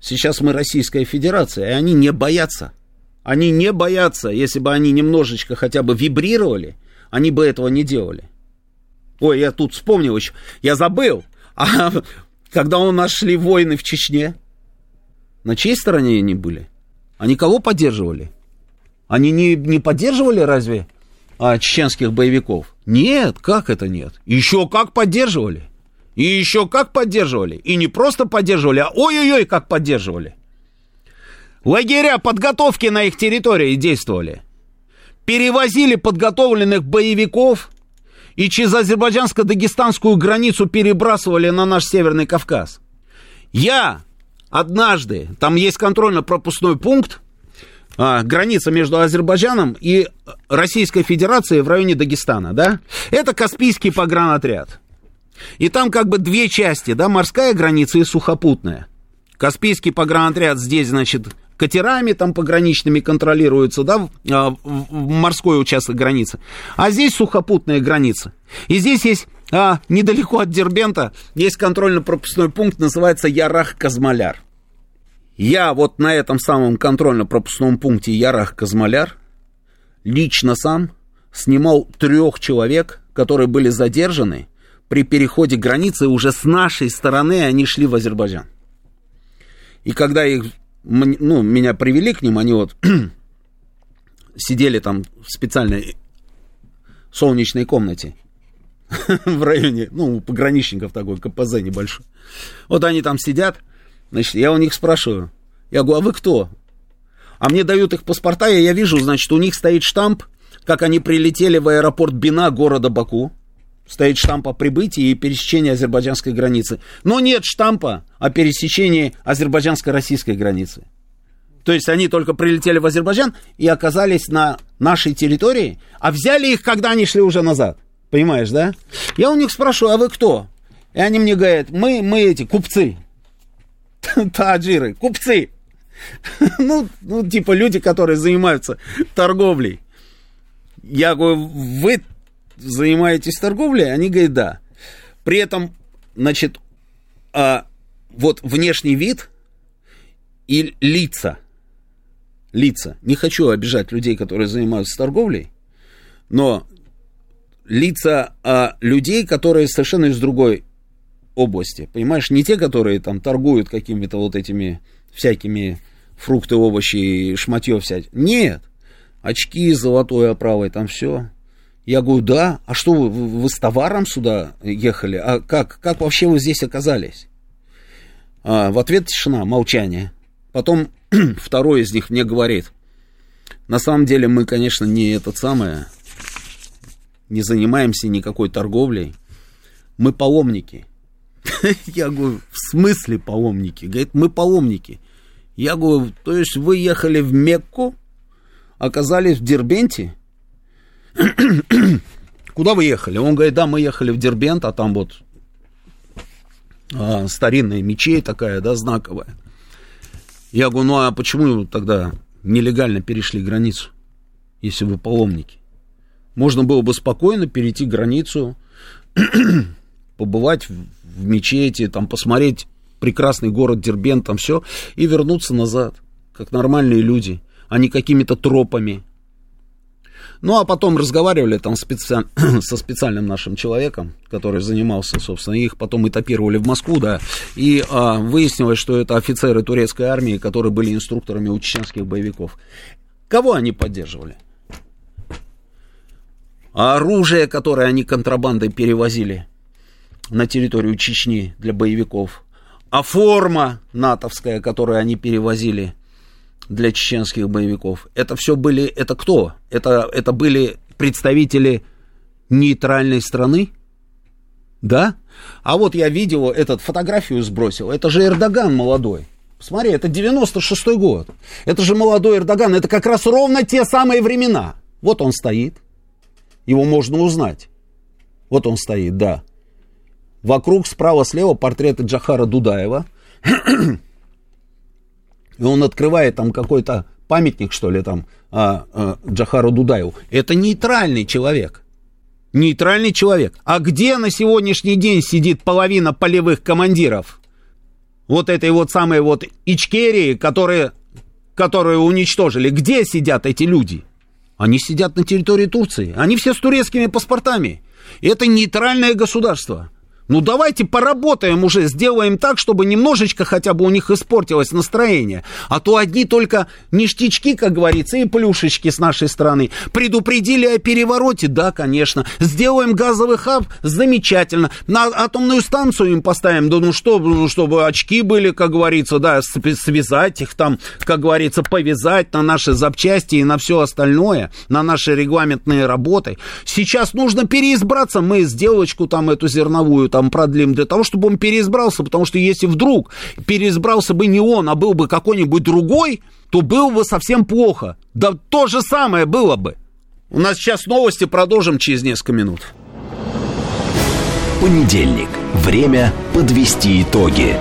[SPEAKER 1] Сейчас мы Российская Федерация, и они не боятся. Они не боятся, если бы они немножечко хотя бы вибрировали, они бы этого не делали. Ой, я тут вспомнил еще, я забыл. А когда у нас шли войны в Чечне, на чьей стороне они были? Они кого поддерживали? Они не, не поддерживали разве а, чеченских боевиков? Нет, как это нет? Еще как поддерживали. И еще как поддерживали. И не просто поддерживали, а ой-ой-ой, как поддерживали. Лагеря подготовки на их территории действовали. Перевозили подготовленных боевиков и через азербайджанско-дагестанскую границу перебрасывали на наш Северный Кавказ. Я однажды, там есть контрольно-пропускной пункт, а, граница между Азербайджаном и Российской Федерацией в районе Дагестана, да? Это Каспийский погранотряд. И там как бы две части, да, морская граница и сухопутная. Каспийский погранотряд здесь, значит, катерами там пограничными контролируется, да, а, морской участок границы. А здесь сухопутная граница. И здесь есть а, недалеко от Дербента есть контрольно-пропускной пункт, называется Ярах-Казмаляр. Я вот на этом самом контрольно-пропускном пункте Ярах-Казмаляр лично сам снимал трех человек, которые были задержаны при переходе границы уже с нашей стороны они шли в Азербайджан. И когда их, ну, меня привели к ним, они вот сидели там в специальной солнечной комнате в районе, ну, у пограничников такой КПЗ небольшой. Вот они там сидят, значит, я у них спрашиваю, я говорю, а вы кто? А мне дают их паспорта, и я вижу, значит, у них стоит штамп, как они прилетели в аэропорт Бина города Баку стоит штамп о прибытии и пересечении азербайджанской границы. Но нет штампа о пересечении азербайджанско-российской границы. То есть они только прилетели в Азербайджан и оказались на нашей территории, а взяли их, когда они шли уже назад. Понимаешь, да? Я у них спрашиваю, а вы кто? И они мне говорят, мы, мы эти, купцы. Таджиры, купцы. ну, ну, типа люди, которые занимаются торговлей. Я говорю, вы занимаетесь торговлей? Они говорят, да. При этом, значит, а, вот внешний вид и лица. Лица. Не хочу обижать людей, которые занимаются торговлей, но лица а, людей, которые совершенно из другой области. Понимаешь, не те, которые там торгуют какими-то вот этими всякими фрукты, овощи и шматье всякие. Нет. Очки золотой оправой, там все. Я говорю, да, а что вы, вы с товаром сюда ехали? А как, как вообще вы здесь оказались? А, в ответ тишина, молчание. Потом второй из них мне говорит, на самом деле мы, конечно, не этот самое, не занимаемся никакой торговлей, мы паломники. Я говорю, в смысле паломники? Говорит, мы паломники. Я говорю, то есть вы ехали в Мекку, оказались в Дербенте? Куда вы ехали? Он говорит, да, мы ехали в Дербент, а там вот а, старинная мечеть такая, да, знаковая. Я говорю, ну а почему тогда нелегально перешли границу, если вы паломники? Можно было бы спокойно перейти границу, побывать в мечети, там посмотреть прекрасный город Дербент, там все, и вернуться назад, как нормальные люди, а не какими-то тропами. Ну, а потом разговаривали там специ... со специальным нашим человеком, который занимался, собственно, их потом этапировали в Москву, да, и а, выяснилось, что это офицеры турецкой армии, которые были инструкторами у чеченских боевиков. Кого они поддерживали? Оружие, которое они контрабандой перевозили на территорию Чечни для боевиков, а форма натовская, которую они перевозили для чеченских боевиков, это все были, это кто? Это, это были представители нейтральной страны? Да? А вот я видел, этот фотографию сбросил, это же Эрдоган молодой. Смотри, это 96-й год. Это же молодой Эрдоган, это как раз ровно те самые времена. Вот он стоит, его можно узнать. Вот он стоит, да. Вокруг справа-слева портреты Джахара Дудаева. И он открывает там какой-то памятник, что ли, там, а, а, Джахару Дудаеву. Это нейтральный человек. Нейтральный человек. А где на сегодняшний день сидит половина полевых командиров? Вот этой вот самой вот Ичкерии, которые, которые уничтожили. Где сидят эти люди? Они сидят на территории Турции. Они все с турецкими паспортами. Это нейтральное государство. Ну давайте поработаем уже, сделаем так, чтобы немножечко хотя бы у них испортилось настроение. А то одни только ништячки, как говорится, и плюшечки с нашей стороны. Предупредили о перевороте? Да, конечно. Сделаем газовый хаб? Замечательно. На атомную станцию им поставим? Да ну что, ну, чтобы очки были, как говорится, да, связать их там, как говорится, повязать на наши запчасти и на все остальное, на наши регламентные работы. Сейчас нужно переизбраться. Мы сделочку там эту зерновую там продлим для того, чтобы он переизбрался, потому что если вдруг переизбрался бы не он, а был бы какой-нибудь другой, то было бы совсем плохо. Да то же самое было бы. У нас сейчас новости, продолжим через несколько минут.
[SPEAKER 6] Понедельник. Время подвести итоги.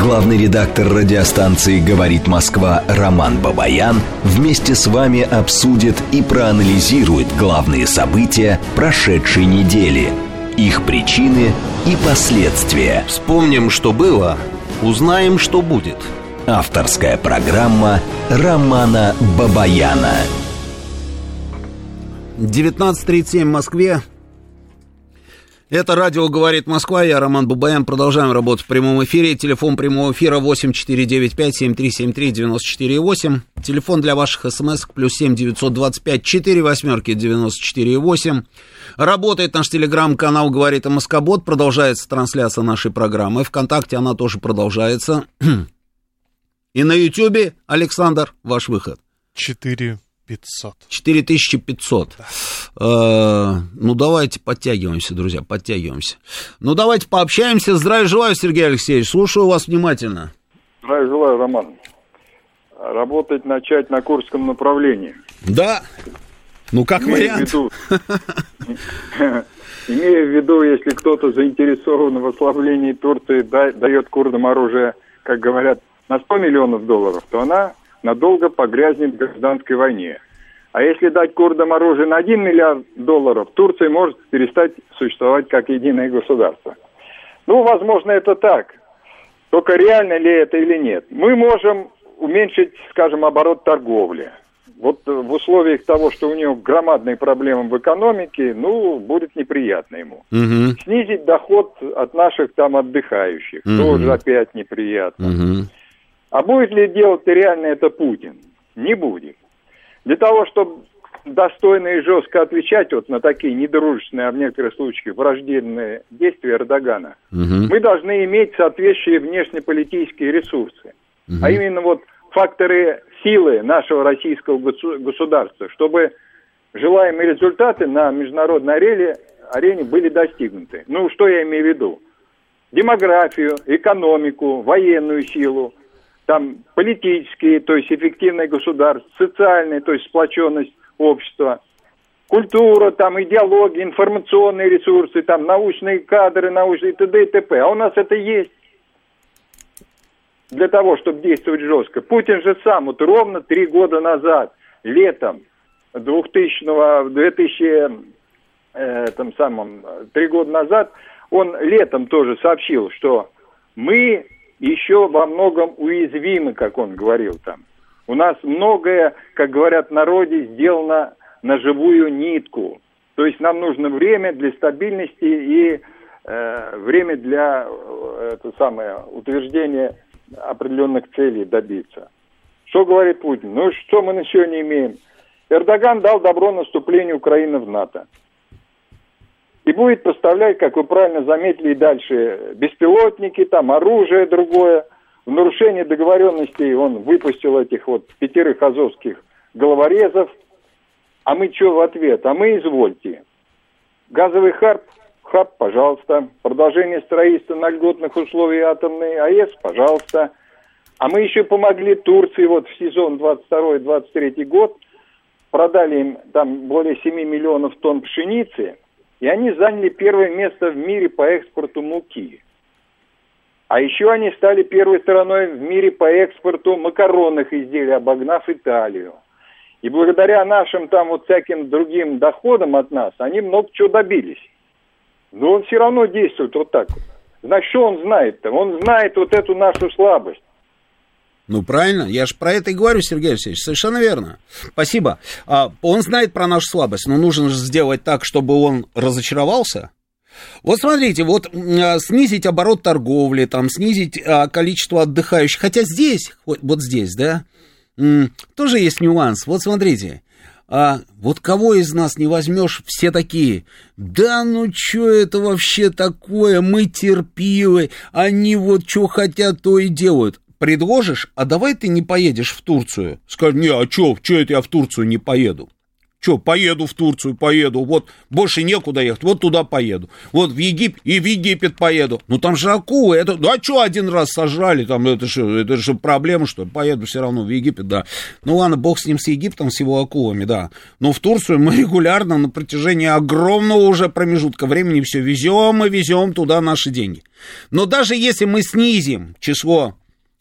[SPEAKER 6] Главный редактор радиостанции «Говорит Москва» Роман Бабаян вместе с вами обсудит и проанализирует главные события прошедшей недели – их причины и последствия.
[SPEAKER 1] Вспомним, что было, узнаем, что будет.
[SPEAKER 6] Авторская программа Романа Бабаяна.
[SPEAKER 1] 19.37 в Москве. Это радио «Говорит Москва», я Роман Бабаян. Продолжаем работать в прямом эфире. Телефон прямого эфира 8495-7373-94,8. Телефон для ваших смс плюс 7 925 4 восьмерки 94,8. Работает наш телеграм-канал «Говорит Москобот». Продолжается трансляция нашей программы. Вконтакте она тоже продолжается. И на Ютьюбе, Александр, ваш выход.
[SPEAKER 7] 4 500.
[SPEAKER 1] 4500. Да. Э, ну, давайте подтягиваемся, друзья, подтягиваемся. Ну, давайте пообщаемся. Здравия желаю, Сергей Алексеевич. Слушаю вас внимательно.
[SPEAKER 4] Здравия желаю, Роман. Работать начать на Курском направлении.
[SPEAKER 1] Да. Ну, как Имею вариант.
[SPEAKER 8] Имея в виду, если кто-то заинтересован в ослаблении Турции, да, дает курдам оружие, как говорят, на 100 миллионов долларов, то она надолго погрязнет в гражданской войне. А если дать курдам оружие на 1 миллиард долларов, Турция может перестать существовать как единое государство. Ну, возможно, это так. Только реально ли это или нет? Мы можем уменьшить, скажем, оборот торговли. Вот в условиях того, что у него громадные проблемы в экономике, ну, будет неприятно ему. Угу. Снизить доход от наших там отдыхающих, угу. тоже опять неприятно. Угу. А будет ли делать реально это Путин? Не будет. Для того, чтобы достойно и жестко отвечать вот на такие недружественные, а в некоторых случаях враждебные действия Эрдогана, угу. мы должны иметь соответствующие внешнеполитические ресурсы. Угу. А именно вот факторы силы нашего российского государства, чтобы желаемые результаты на международной арене, арене были достигнуты. Ну, что я имею в виду? Демографию, экономику, военную силу, там политические, то есть эффективное государство, социальная, то есть сплоченность общества, культура, там идеология, информационные ресурсы, там научные кадры, научные т.д. и т.п. А у нас это есть для того, чтобы действовать жестко. Путин же сам вот ровно три года назад, летом 2000 2000 э, там самом, три года назад, он летом тоже сообщил, что мы еще во многом уязвимы, как он говорил там. У нас многое, как говорят народе, сделано на живую нитку. То есть нам нужно время для стабильности и э, время для э, это самое, утверждения определенных целей добиться. Что говорит Путин? Ну, что мы на сегодня имеем? Эрдоган дал добро наступлению Украины в НАТО. И будет поставлять, как вы правильно заметили, и дальше беспилотники, там оружие другое. В нарушение договоренностей он выпустил этих вот пятерых азовских головорезов. А мы что в ответ? А мы извольте. Газовый харп ХАП, пожалуйста. Продолжение строительства на льготных условиях атомной АЭС, пожалуйста. А мы еще помогли Турции вот в сезон 22-23 год. Продали им там более 7 миллионов тонн пшеницы. И они заняли первое место в мире по экспорту муки. А еще они стали первой страной в мире по экспорту макаронных изделий, обогнав Италию. И благодаря нашим там вот всяким другим доходам от нас, они много чего добились. Но он все равно действует вот так вот. Значит, что он знает-то? Он знает вот эту нашу слабость.
[SPEAKER 1] Ну, правильно, я же про это и говорю, Сергей Алексеевич, совершенно верно. Спасибо. А, он знает про нашу слабость, но нужно же сделать так, чтобы он разочаровался. Вот смотрите, вот а, снизить оборот торговли, там, снизить а, количество отдыхающих, хотя здесь, вот, вот здесь, да, тоже есть нюанс. Вот смотрите, а вот кого из нас не возьмешь, все такие, да ну что это вообще такое, мы терпилы, они вот что хотят, то и делают. Предложишь, а давай ты не поедешь в Турцию. Скажешь, не, а что, что это я в Турцию не поеду? Что, поеду в Турцию, поеду, вот больше некуда ехать, вот туда поеду. Вот в Египет, и в Египет поеду. Ну там же акулы, это, ну а что один раз сожрали, там это же, это же проблема, что поеду все равно в Египет, да. Ну ладно, бог с ним, с Египтом, с его акулами, да. Но в Турцию мы регулярно на протяжении огромного уже промежутка времени все везем и везем туда наши деньги. Но даже если мы снизим число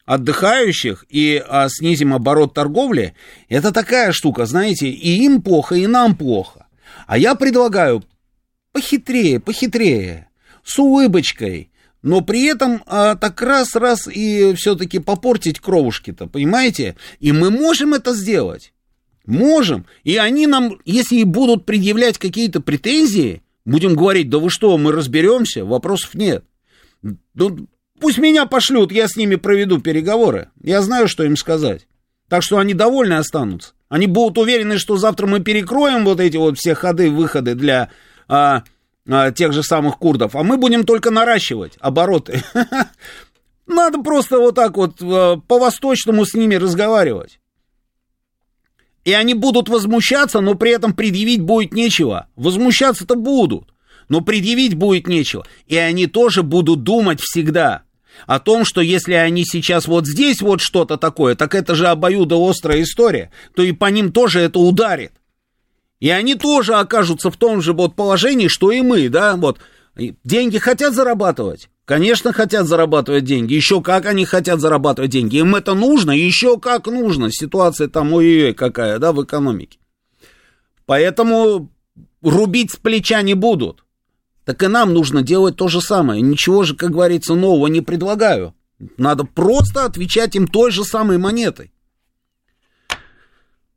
[SPEAKER 1] отдыхающих и а, снизим оборот торговли, это такая штука, знаете, и им плохо, и нам плохо. А я предлагаю похитрее, похитрее, с улыбочкой, но при этом а, так раз-раз и все-таки попортить кровушки-то, понимаете? И мы можем это сделать. Можем. И они нам, если и будут предъявлять какие-то претензии, будем говорить, да вы что, мы разберемся, вопросов нет. Ну, Пусть меня пошлют, я с ними проведу переговоры. Я знаю, что им сказать. Так что они довольны останутся. Они будут уверены, что завтра мы перекроем вот эти вот все ходы, выходы для а, а, тех же самых курдов, а мы будем только наращивать обороты. Надо просто вот так вот а, по-восточному с ними разговаривать. И они будут возмущаться, но при этом предъявить будет нечего. Возмущаться-то будут, но предъявить будет нечего. И они тоже будут думать всегда, о том, что если они сейчас вот здесь вот что-то такое, так это же обоюдоострая история, то и по ним тоже это ударит. И они тоже окажутся в том же вот положении, что и мы, да, вот. Деньги хотят зарабатывать? Конечно, хотят зарабатывать деньги. Еще как они хотят зарабатывать деньги. Им это нужно, еще как нужно. Ситуация там ой-ой-ой какая, да, в экономике. Поэтому рубить с плеча не будут. Так и нам нужно делать то же самое. Ничего же, как говорится, нового не предлагаю. Надо просто отвечать им той же самой монетой.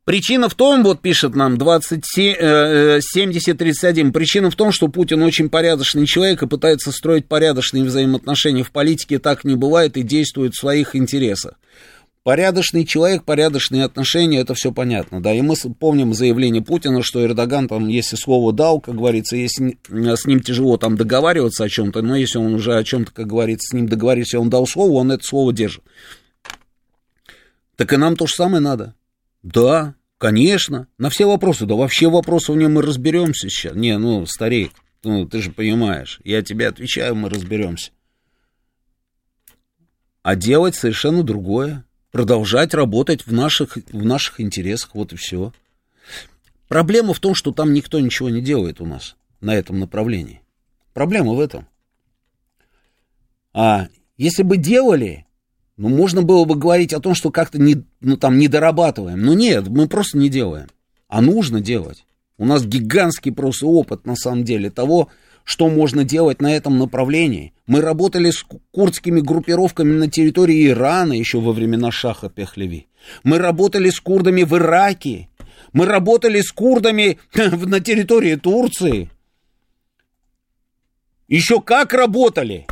[SPEAKER 1] Причина в том, вот пишет нам 27, э, 7031, причина в том, что Путин очень порядочный человек и пытается строить порядочные взаимоотношения в политике, так не бывает и действует в своих интересах. Порядочный человек, порядочные отношения, это все понятно, да, и мы помним заявление Путина, что Эрдоган там, если слово дал, как говорится, если с ним тяжело там договариваться о чем-то, но если он уже о чем-то, как говорится, с ним договорился, он дал слово, он это слово держит. Так и нам то же самое надо. Да, Конечно, на все вопросы, да вообще вопросы в нем мы разберемся сейчас. Не, ну, старик, ну, ты же понимаешь, я тебе отвечаю, мы разберемся. А делать совершенно другое. Продолжать работать в наших, в наших интересах, вот и все. Проблема в том, что там никто ничего не делает у нас на этом направлении. Проблема в этом. А если бы делали, ну, можно было бы говорить о том, что как-то не, ну, там, не дорабатываем. Но нет, мы просто не делаем. А нужно делать. У нас гигантский просто опыт, на самом деле, того, что можно делать на этом направлении. Мы работали с курдскими группировками на территории Ирана еще во времена Шаха Пехлеви. Мы работали с курдами в Ираке. Мы работали с курдами на территории Турции. Еще как работали.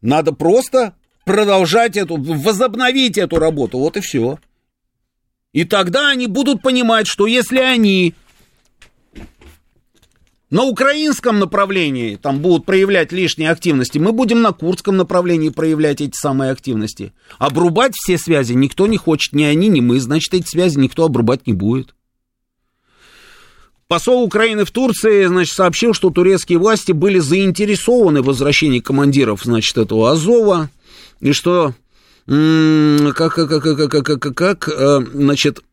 [SPEAKER 1] Надо просто продолжать эту, возобновить эту работу, вот и все. И тогда они будут понимать, что если они на украинском направлении там будут проявлять лишние активности, мы будем на курдском направлении проявлять эти самые активности. Обрубать все связи никто не хочет, ни они, ни мы, значит, эти связи никто обрубать не будет. Посол Украины в Турции, значит, сообщил, что турецкие власти были заинтересованы в возвращении командиров, значит, этого Азова, и что, как, как, как, как, как, как, э, значит,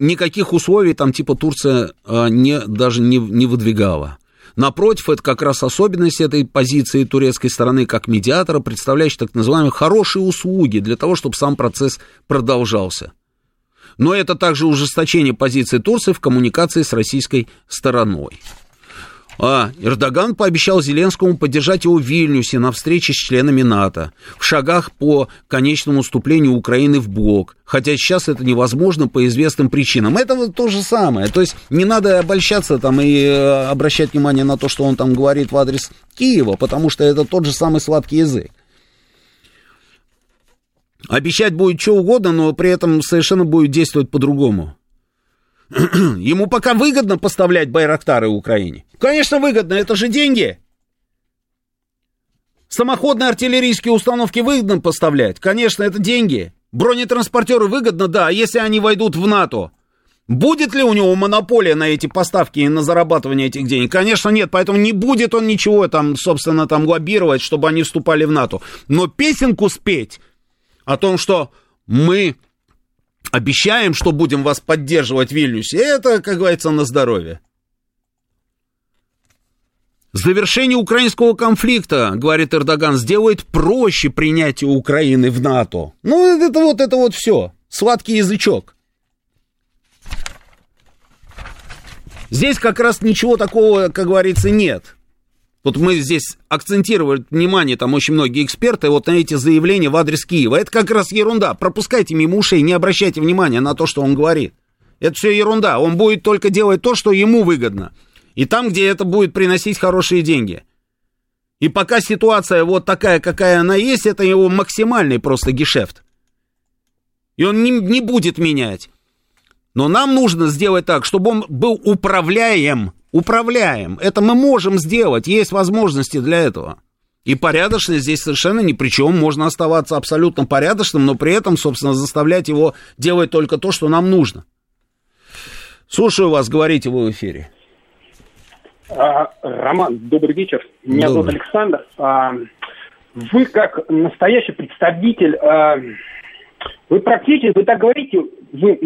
[SPEAKER 1] никаких условий там типа Турция э, не, даже не, не выдвигала. Напротив, это как раз особенность этой позиции турецкой стороны как медиатора, представляющей так называемые хорошие услуги для того, чтобы сам процесс продолжался. Но это также ужесточение позиции Турции в коммуникации с российской стороной. А Эрдоган пообещал Зеленскому поддержать его в Вильнюсе на встрече с членами НАТО, в шагах по конечному уступлению Украины в блок. Хотя сейчас это невозможно по известным причинам. Это вот то же самое. То есть не надо обольщаться там и э, обращать внимание на то, что он там говорит в адрес Киева, потому что это тот же самый сладкий язык. Обещать будет что угодно, но при этом совершенно будет действовать по-другому. Ему пока выгодно поставлять Байрактары Украине. Конечно, выгодно, это же деньги. Самоходные артиллерийские установки выгодно поставлять. Конечно, это деньги. Бронетранспортеры выгодно, да, а если они войдут в НАТО. Будет ли у него монополия на эти поставки и на зарабатывание этих денег? Конечно, нет, поэтому не будет он ничего там, собственно, там лоббировать, чтобы они вступали в НАТО. Но песенку спеть о том, что мы обещаем, что будем вас поддерживать в Вильнюсе, это, как говорится, на здоровье. Завершение украинского конфликта, говорит Эрдоган, сделает проще принятие Украины в НАТО. Ну, это вот, это вот все. Сладкий язычок. Здесь как раз ничего такого, как говорится, нет. Вот мы здесь акцентировали внимание, там очень многие эксперты, вот на эти заявления в адрес Киева. Это как раз ерунда. Пропускайте мимо ушей, не обращайте внимания на то, что он говорит. Это все ерунда. Он будет только делать то, что ему выгодно. И там, где это будет приносить хорошие деньги. И пока ситуация вот такая, какая она есть, это его максимальный просто гешефт. И он не, не будет менять. Но нам нужно сделать так, чтобы он был управляем управляем. Это мы можем сделать, есть возможности для этого. И порядочность здесь совершенно ни при чем. Можно оставаться абсолютно порядочным, но при этом, собственно, заставлять его делать только то, что нам нужно. Слушаю вас, говорите вы в эфире.
[SPEAKER 9] А, Роман, добрый вечер. Меня добрый. зовут Александр. А, вы как настоящий представитель а, Вы практически, вы так говорите, вы,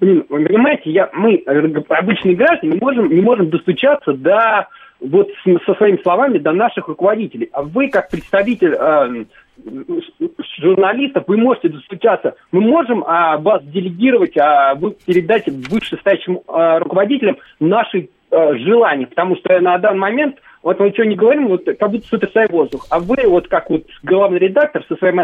[SPEAKER 9] блин, вы понимаете, я, мы, обычные граждане, не можем, не можем достучаться до, вот со своими словами, до наших руководителей. А вы, как представитель э, журналистов, вы можете достучаться. Мы можем а, вас делегировать, а вы передать вышестоящим а, руководителям наши желания, потому что на данный момент вот мы ничего не говорим, вот как будто сотрясая воздух. А вы вот как вот главный редактор со своей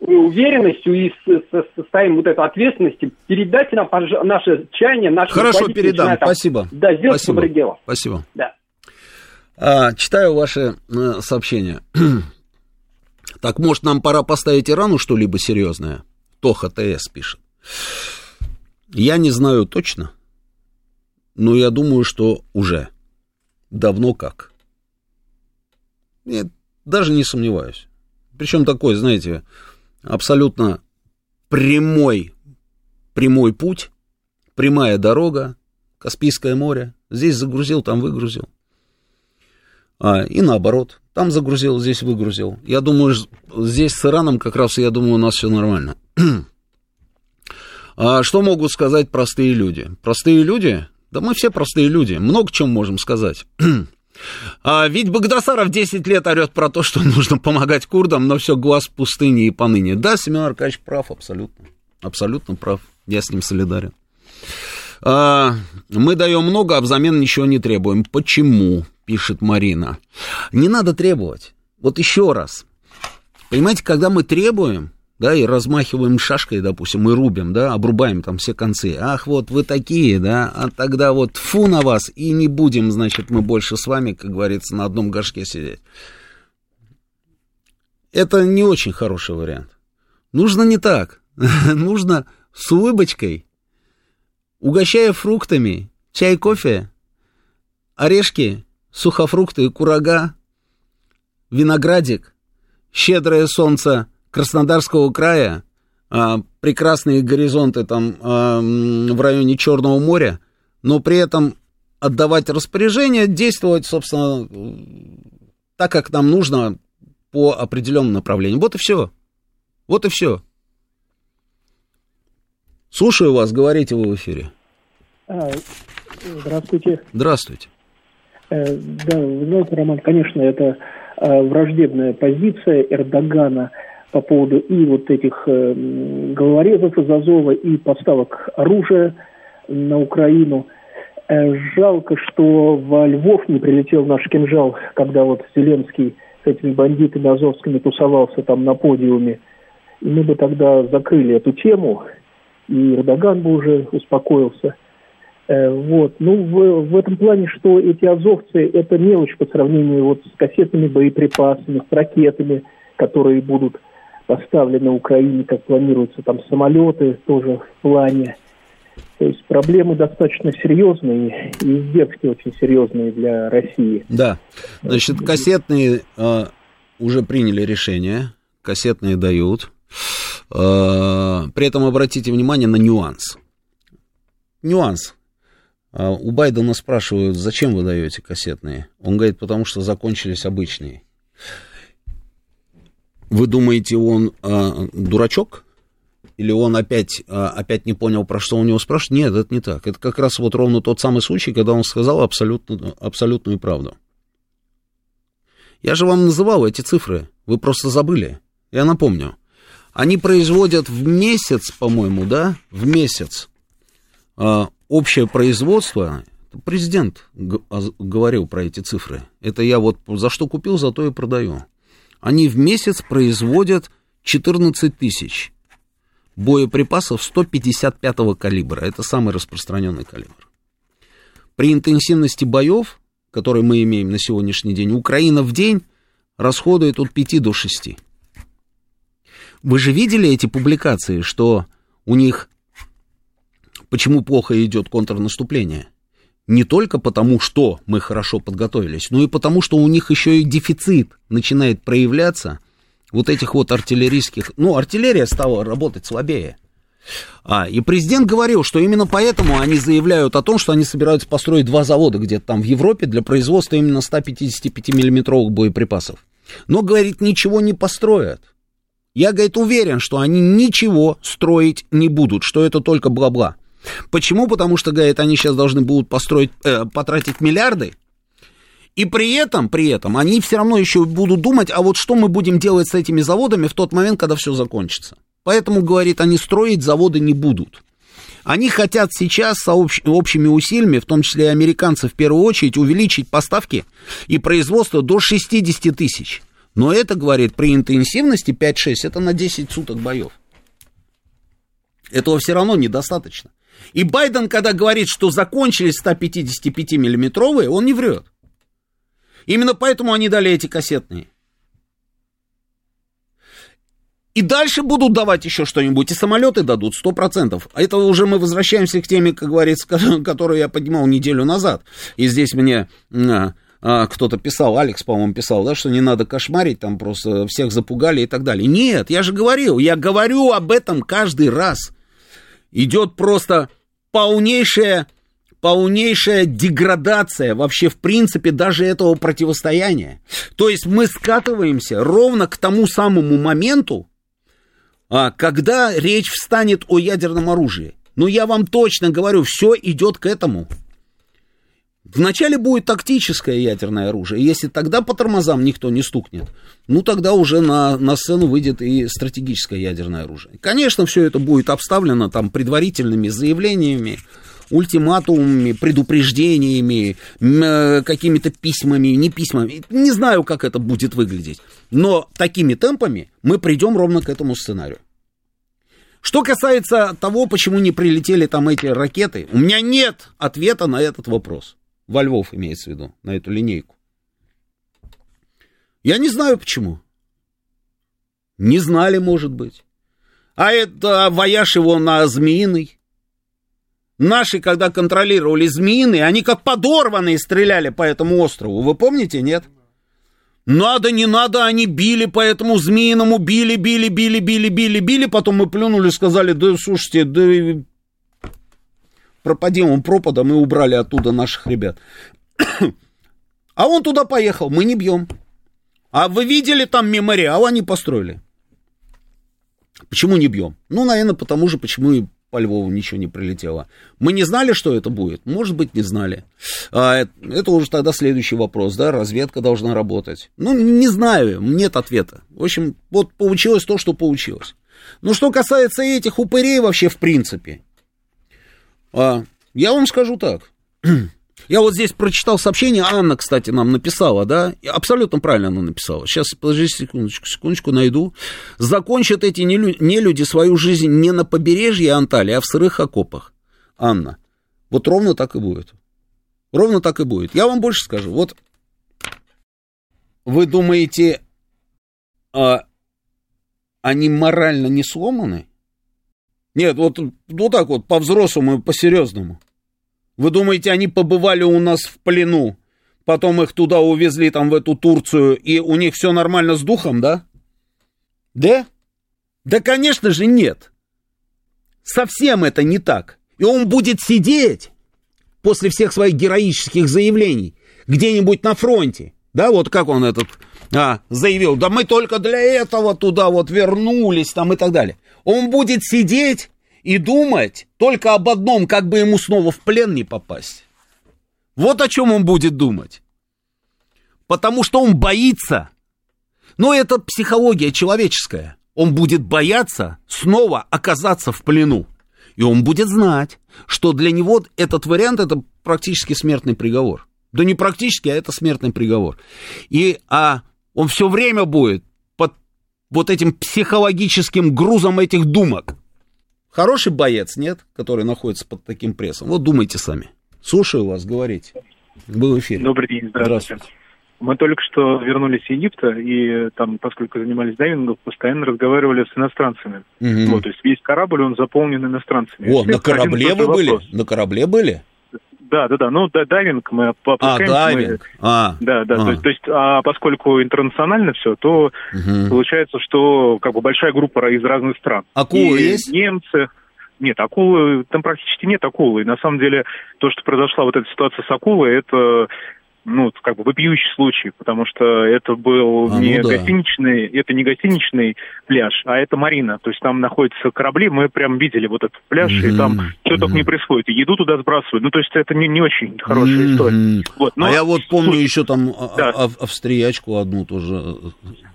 [SPEAKER 9] уверенностью и с, с состоянием вот этой ответственности передайте нам наше чаяние, наше
[SPEAKER 1] Хорошо, передам, там, спасибо.
[SPEAKER 9] Да, сделать
[SPEAKER 1] спасибо.
[SPEAKER 9] доброе дело.
[SPEAKER 1] Спасибо.
[SPEAKER 9] Да.
[SPEAKER 1] А, читаю ваши э, сообщения. Так, может, нам пора поставить Ирану что-либо серьезное? Тоха ТС пишет. Я не знаю точно, но я думаю, что уже. Давно как. Нет, даже не сомневаюсь. Причем такой, знаете, абсолютно прямой, прямой путь, прямая дорога, Каспийское море. Здесь загрузил, там выгрузил. А, и наоборот. Там загрузил, здесь выгрузил. Я думаю, здесь с Ираном как раз, я думаю, у нас все нормально. а что могут сказать простые люди? Простые люди? Да мы все простые люди. Много чем можем сказать. А ведь Багдасаров 10 лет орет про то, что нужно помогать курдам, но все глаз в пустыне и поныне. Да, Семен Аркадьевич прав абсолютно. Абсолютно прав. Я с ним солидарен. А, мы даем много, а взамен ничего не требуем. Почему? пишет Марина. Не надо требовать. Вот еще раз. Понимаете, когда мы требуем, да, и размахиваем шашкой, допустим, мы рубим, да, обрубаем там все концы. Ах, вот вы такие, да, а тогда вот фу на вас, и не будем, значит, мы больше с вами, как говорится, на одном горшке сидеть. Это не очень хороший вариант. Нужно не так. Нужно с улыбочкой, угощая фруктами, чай, кофе, орешки, сухофрукты, курага, виноградик, щедрое солнце Краснодарского края, а, прекрасные горизонты там а, в районе Черного моря, но при этом отдавать распоряжение, действовать, собственно, так, как нам нужно по определенному направлению. Вот и все. Вот и все. Слушаю вас, говорите вы в эфире.
[SPEAKER 5] А, здравствуйте.
[SPEAKER 1] Здравствуйте.
[SPEAKER 5] Э, да, вы знаете, Роман, конечно, это э, враждебная позиция Эрдогана по поводу и вот этих э, головорезов из Азова, и поставок оружия на Украину. Жалко, что во Львов не прилетел наш кинжал, когда вот Зеленский с этими бандитами азовскими тусовался там на подиуме. И мы бы тогда закрыли эту тему, и Эрдоган бы уже успокоился – Э, вот. Ну, в, в этом плане, что эти азовцы – это мелочь по сравнению вот с кассетными боеприпасами, с ракетами, которые будут поставлены Украине, как планируется, там самолеты тоже в плане. То есть проблемы достаточно серьезные и издержки очень серьезные для России.
[SPEAKER 1] Да, значит, кассетные э, уже приняли решение, кассетные дают. Э, при этом обратите внимание на нюанс. Нюанс. А у Байдена спрашивают, зачем вы даете кассетные? Он говорит, потому что закончились обычные. Вы думаете, он э, дурачок? Или он опять, э, опять не понял, про что у него спрашивают? Нет, это не так. Это как раз вот ровно тот самый случай, когда он сказал абсолютно, абсолютную правду. Я же вам называл эти цифры, вы просто забыли. Я напомню. Они производят в месяц, по-моему, да, в месяц общее производство, президент говорил про эти цифры, это я вот за что купил, за то и продаю. Они в месяц производят 14 тысяч боеприпасов 155 калибра. Это самый распространенный калибр. При интенсивности боев, которые мы имеем на сегодняшний день, Украина в день расходует от 5 до 6. Вы же видели эти публикации, что у них Почему плохо идет контрнаступление? Не только потому, что мы хорошо подготовились, но и потому, что у них еще и дефицит начинает проявляться вот этих вот артиллерийских... Ну, артиллерия стала работать слабее. А, и президент говорил, что именно поэтому они заявляют о том, что они собираются построить два завода где-то там в Европе для производства именно 155 миллиметровых боеприпасов. Но, говорит, ничего не построят. Я, говорит, уверен, что они ничего строить не будут, что это только бла-бла. Почему? Потому что, говорит, они сейчас должны будут построить, э, потратить миллиарды, и при этом, при этом, они все равно еще будут думать, а вот что мы будем делать с этими заводами в тот момент, когда все закончится. Поэтому, говорит, они строить заводы не будут. Они хотят сейчас с общими усилиями, в том числе и американцы в первую очередь, увеличить поставки и производство до 60 тысяч. Но это, говорит, при интенсивности 5-6, это на 10 суток боев. Этого все равно недостаточно. И Байден, когда говорит, что закончились 155-миллиметровые, он не врет. Именно поэтому они дали эти кассетные. И дальше будут давать еще что-нибудь, и самолеты дадут, сто процентов. А это уже мы возвращаемся к теме, как говорится, которую я поднимал неделю назад. И здесь мне а, а, кто-то писал, Алекс, по-моему, писал, да, что не надо кошмарить, там просто всех запугали и так далее. Нет, я же говорил, я говорю об этом каждый раз. Идет просто полнейшая, полнейшая деградация вообще в принципе даже этого противостояния. То есть мы скатываемся ровно к тому самому моменту, а, когда речь встанет о ядерном оружии. Ну, я вам точно говорю, все идет к этому. Вначале будет тактическое ядерное оружие. Если тогда по тормозам никто не стукнет, ну тогда уже на, на сцену выйдет и стратегическое ядерное оружие. Конечно, все это будет обставлено там предварительными заявлениями, ультиматумами, предупреждениями, э, какими-то письмами, не письмами. Не знаю, как это будет выглядеть. Но такими темпами мы придем ровно к этому сценарию. Что касается того, почему не прилетели там эти ракеты, у меня нет ответа на этот вопрос. Во Львов имеется в виду, на эту линейку. Я не знаю почему. Не знали, может быть. А это вояж его на Змеиный. Наши, когда контролировали Змеиный, они как подорванные стреляли по этому острову. Вы помните, нет? Надо, не надо, они били по этому змеиному, били, били, били, били, били, били, потом мы плюнули, сказали, да, слушайте, да, пропадем он пропадом, и убрали оттуда наших ребят. А он туда поехал, мы не бьем. А вы видели там мемориал они построили? Почему не бьем? Ну, наверное, потому же, почему и по Львову ничего не прилетело. Мы не знали, что это будет? Может быть, не знали. А, это уже тогда следующий вопрос, да, разведка должна работать. Ну, не знаю, нет ответа. В общем, вот получилось то, что получилось. Ну, что касается этих упырей вообще, в принципе, а, я вам скажу так. Я вот здесь прочитал сообщение, Анна, кстати, нам написала, да, абсолютно правильно она написала. Сейчас, подождите секундочку, секундочку, найду. Закончат эти нелюди свою жизнь не на побережье Анталии, а в сырых окопах. Анна, вот ровно так и будет. Ровно так и будет. Я вам больше скажу. Вот вы думаете, а, они морально не сломаны? Нет, вот, вот так вот, по-взрослому и по-серьезному. Вы думаете, они побывали у нас в плену, потом их туда увезли, там, в эту Турцию, и у них все нормально с духом, да? Да? Да, конечно же, нет. Совсем это не так. И он будет сидеть после всех своих героических заявлений где-нибудь на фронте. Да, вот как он этот а, заявил, да мы только для этого туда вот вернулись там и так далее. Он будет сидеть и думать только об одном, как бы ему снова в плен не попасть. Вот о чем он будет думать. Потому что он боится. Но это психология человеческая. Он будет бояться снова оказаться в плену. И он будет знать, что для него этот вариант это практически смертный приговор. Да не практически, а это смертный приговор. И а он все время будет вот этим психологическим грузом этих думок. Хороший боец, нет, который находится под таким прессом? Вот думайте сами. Слушаю вас, говорите. Был эфир.
[SPEAKER 10] Добрый день, здравствуйте. здравствуйте. Мы только что вернулись из Египта, и там, поскольку занимались дайвингом, постоянно разговаривали с иностранцами. Угу. Вот, то есть весь корабль, он заполнен иностранцами.
[SPEAKER 1] О, на корабле вы были? На корабле были?
[SPEAKER 10] Да, да, да. Ну, да, дайвинг мы
[SPEAKER 1] опускаемся. А, дайвинг. Мы,
[SPEAKER 10] а. Да, да. А. То, есть, то есть, а поскольку интернационально все, то угу. получается, что как бы большая группа из разных стран.
[SPEAKER 1] Акулы и есть?
[SPEAKER 10] Немцы. Нет, акулы, там практически нет акулы. И на самом деле, то, что произошла вот эта ситуация с акулой, это ну, как бы вопиющий случай, потому что это был а, не ну, да. гостиничный, это не гостиничный пляж, а это марина. То есть там находятся корабли, мы прям видели вот этот пляж, mm-hmm. и там что mm-hmm. только не происходит. И еду туда сбрасывают. Ну, то есть это не, не очень хорошая mm-hmm. история.
[SPEAKER 1] Вот, но, а я вот помню слушай, еще там а, да. А, австриячку одну тоже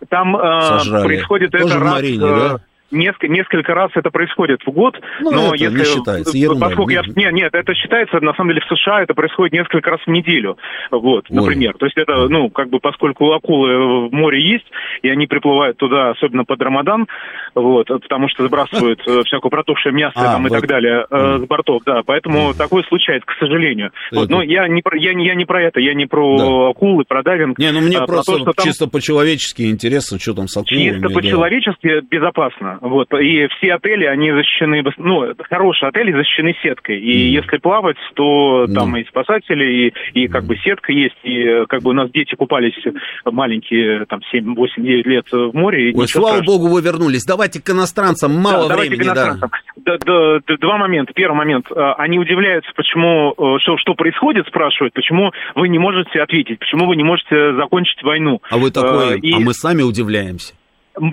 [SPEAKER 10] Там э, происходит тоже это раз... Марине, да? Несколько, несколько раз это происходит в год,
[SPEAKER 1] ну, но это если не считается,
[SPEAKER 10] ерунда, поскольку я нет, нет, это считается на самом деле в США это происходит несколько раз в неделю, вот, Ой. например, то есть это ну как бы поскольку акулы в море есть и они приплывают туда, особенно под Рамадан, вот, потому что сбрасывают э, всякое протухшее мясо а, там и так далее э, с бортов, да, поэтому такое случается, к сожалению. Вот, но я не про я не я не про это, я не про да. акулы, про дайвинг.
[SPEAKER 1] Не, ну мне а, просто то, что чисто там... по-человечески интересно, что там с акулами.
[SPEAKER 10] Чисто по-человечески безопасно. Вот, и все отели, они защищены, ну, хорошие отели защищены сеткой. И mm. если плавать, то mm. там и спасатели, и, и как mm. бы сетка есть, и как бы у нас дети купались маленькие, там, 7, 8, 9 лет в море.
[SPEAKER 1] Ой, слава страшного. богу, вы вернулись. Давайте к иностранцам, мало да, времени, к иностранцам.
[SPEAKER 10] да. Да, да. Два момента. Первый момент. А, они удивляются, почему, э, что, что происходит, спрашивают, почему вы не можете ответить, почему вы не можете закончить войну.
[SPEAKER 1] А вы такой, э, и... а мы сами удивляемся.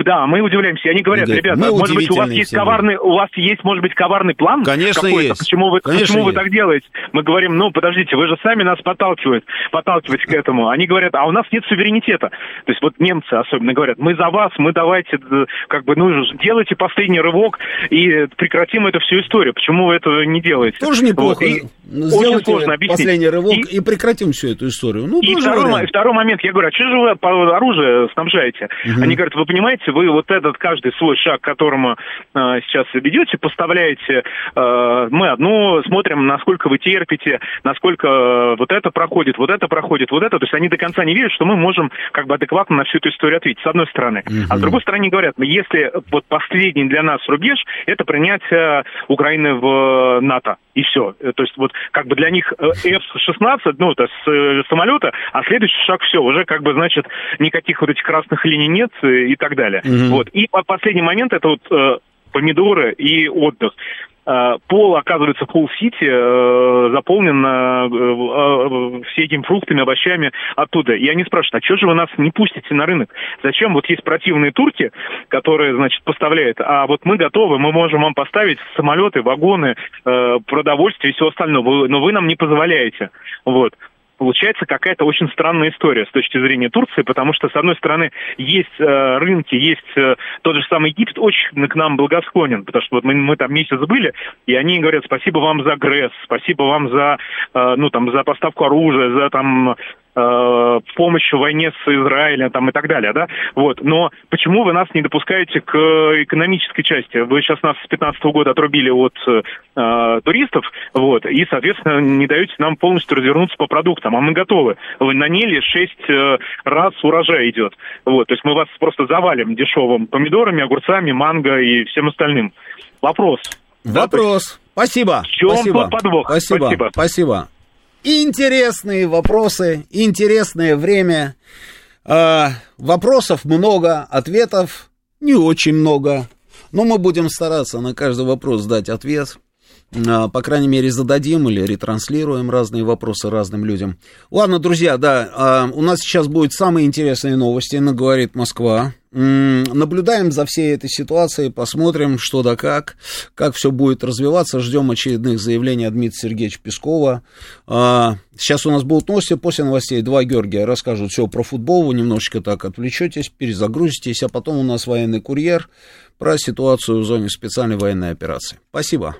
[SPEAKER 10] Да, мы удивляемся. Они говорят, говорят ребята, может быть, у вас есть коварный, у вас есть, может быть, коварный план?
[SPEAKER 1] Конечно, есть.
[SPEAKER 10] Почему вы,
[SPEAKER 1] Конечно
[SPEAKER 10] почему
[SPEAKER 1] есть.
[SPEAKER 10] вы так делаете? Мы говорим, ну, подождите, вы же сами нас подталкиваете, подталкиваете к этому. Они говорят, а у нас нет суверенитета. То есть вот немцы особенно говорят, мы за вас, мы давайте, как бы, ну, делайте последний рывок и прекратим эту всю историю. Почему вы этого не делаете?
[SPEAKER 1] Тоже неплохо. Вот. Сделайте очень сложно объяснить. последний рывок и, и прекратим всю эту историю. Ну,
[SPEAKER 10] и второй, второй момент, я говорю, а что же вы оружие снабжаете? Угу. Они говорят, вы понимаете, вы вот этот каждый свой шаг, к которому э, сейчас ведете, поставляете, э, мы одну смотрим, насколько вы терпите, насколько э, вот это проходит, вот это проходит, вот это. То есть они до конца не верят, что мы можем как бы адекватно на всю эту историю ответить, с одной стороны. Угу. А с другой стороны говорят, если вот последний для нас рубеж, это принятие Украины в НАТО. И все. То есть вот как бы для них э, F-16, ну, с э, самолета, а следующий шаг все, уже как бы, значит, никаких вот этих красных линий нет и так далее. Mm-hmm. Вот. И последний момент, это вот э, помидоры и отдых. Э, пол, оказывается, Пол-Сити э, заполнен э, все этими фруктами, овощами оттуда. И они спрашивают, а что же вы нас не пустите на рынок? Зачем? Вот есть противные турки, которые, значит, поставляют, а вот мы готовы, мы можем вам поставить самолеты, вагоны, продовольствие и все остальное, но вы нам не позволяете. Вот получается какая-то очень странная история с точки зрения Турции, потому что, с одной стороны, есть э, рынки, есть э, тот же самый Египет, очень к нам благосклонен, потому что вот мы, мы там месяц были, и они говорят, спасибо вам за ГРЭС, спасибо вам за, э, ну, там, за поставку оружия, за там помощь в войне с Израилем там, и так далее, да, вот, но почему вы нас не допускаете к экономической части? Вы сейчас нас с 15 года отрубили от э, туристов, вот, и, соответственно, не даете нам полностью развернуться по продуктам, а мы готовы. Вы на Ниле 6 э, раз урожай идет, вот, то есть мы вас просто завалим дешевым помидорами, огурцами, манго и всем остальным. Вопрос.
[SPEAKER 1] Вопрос. Да, Спасибо.
[SPEAKER 10] В чем
[SPEAKER 1] Спасибо.
[SPEAKER 10] подвох?
[SPEAKER 1] Спасибо. Спасибо. Спасибо. Интересные вопросы, интересное время. Э, вопросов много, ответов не очень много. Но мы будем стараться на каждый вопрос дать ответ. Э, по крайней мере, зададим или ретранслируем разные вопросы разным людям. Ладно, друзья, да, э, у нас сейчас будут самые интересные новости, на говорит Москва. Наблюдаем за всей этой ситуацией, посмотрим, что да как, как все будет развиваться. Ждем очередных заявлений от Дмитрия Сергеевича Пескова. А, сейчас у нас будут новости, после новостей два Георгия расскажут все про футбол, вы немножечко так отвлечетесь, перезагрузитесь, а потом у нас военный курьер про ситуацию в зоне специальной военной операции. Спасибо.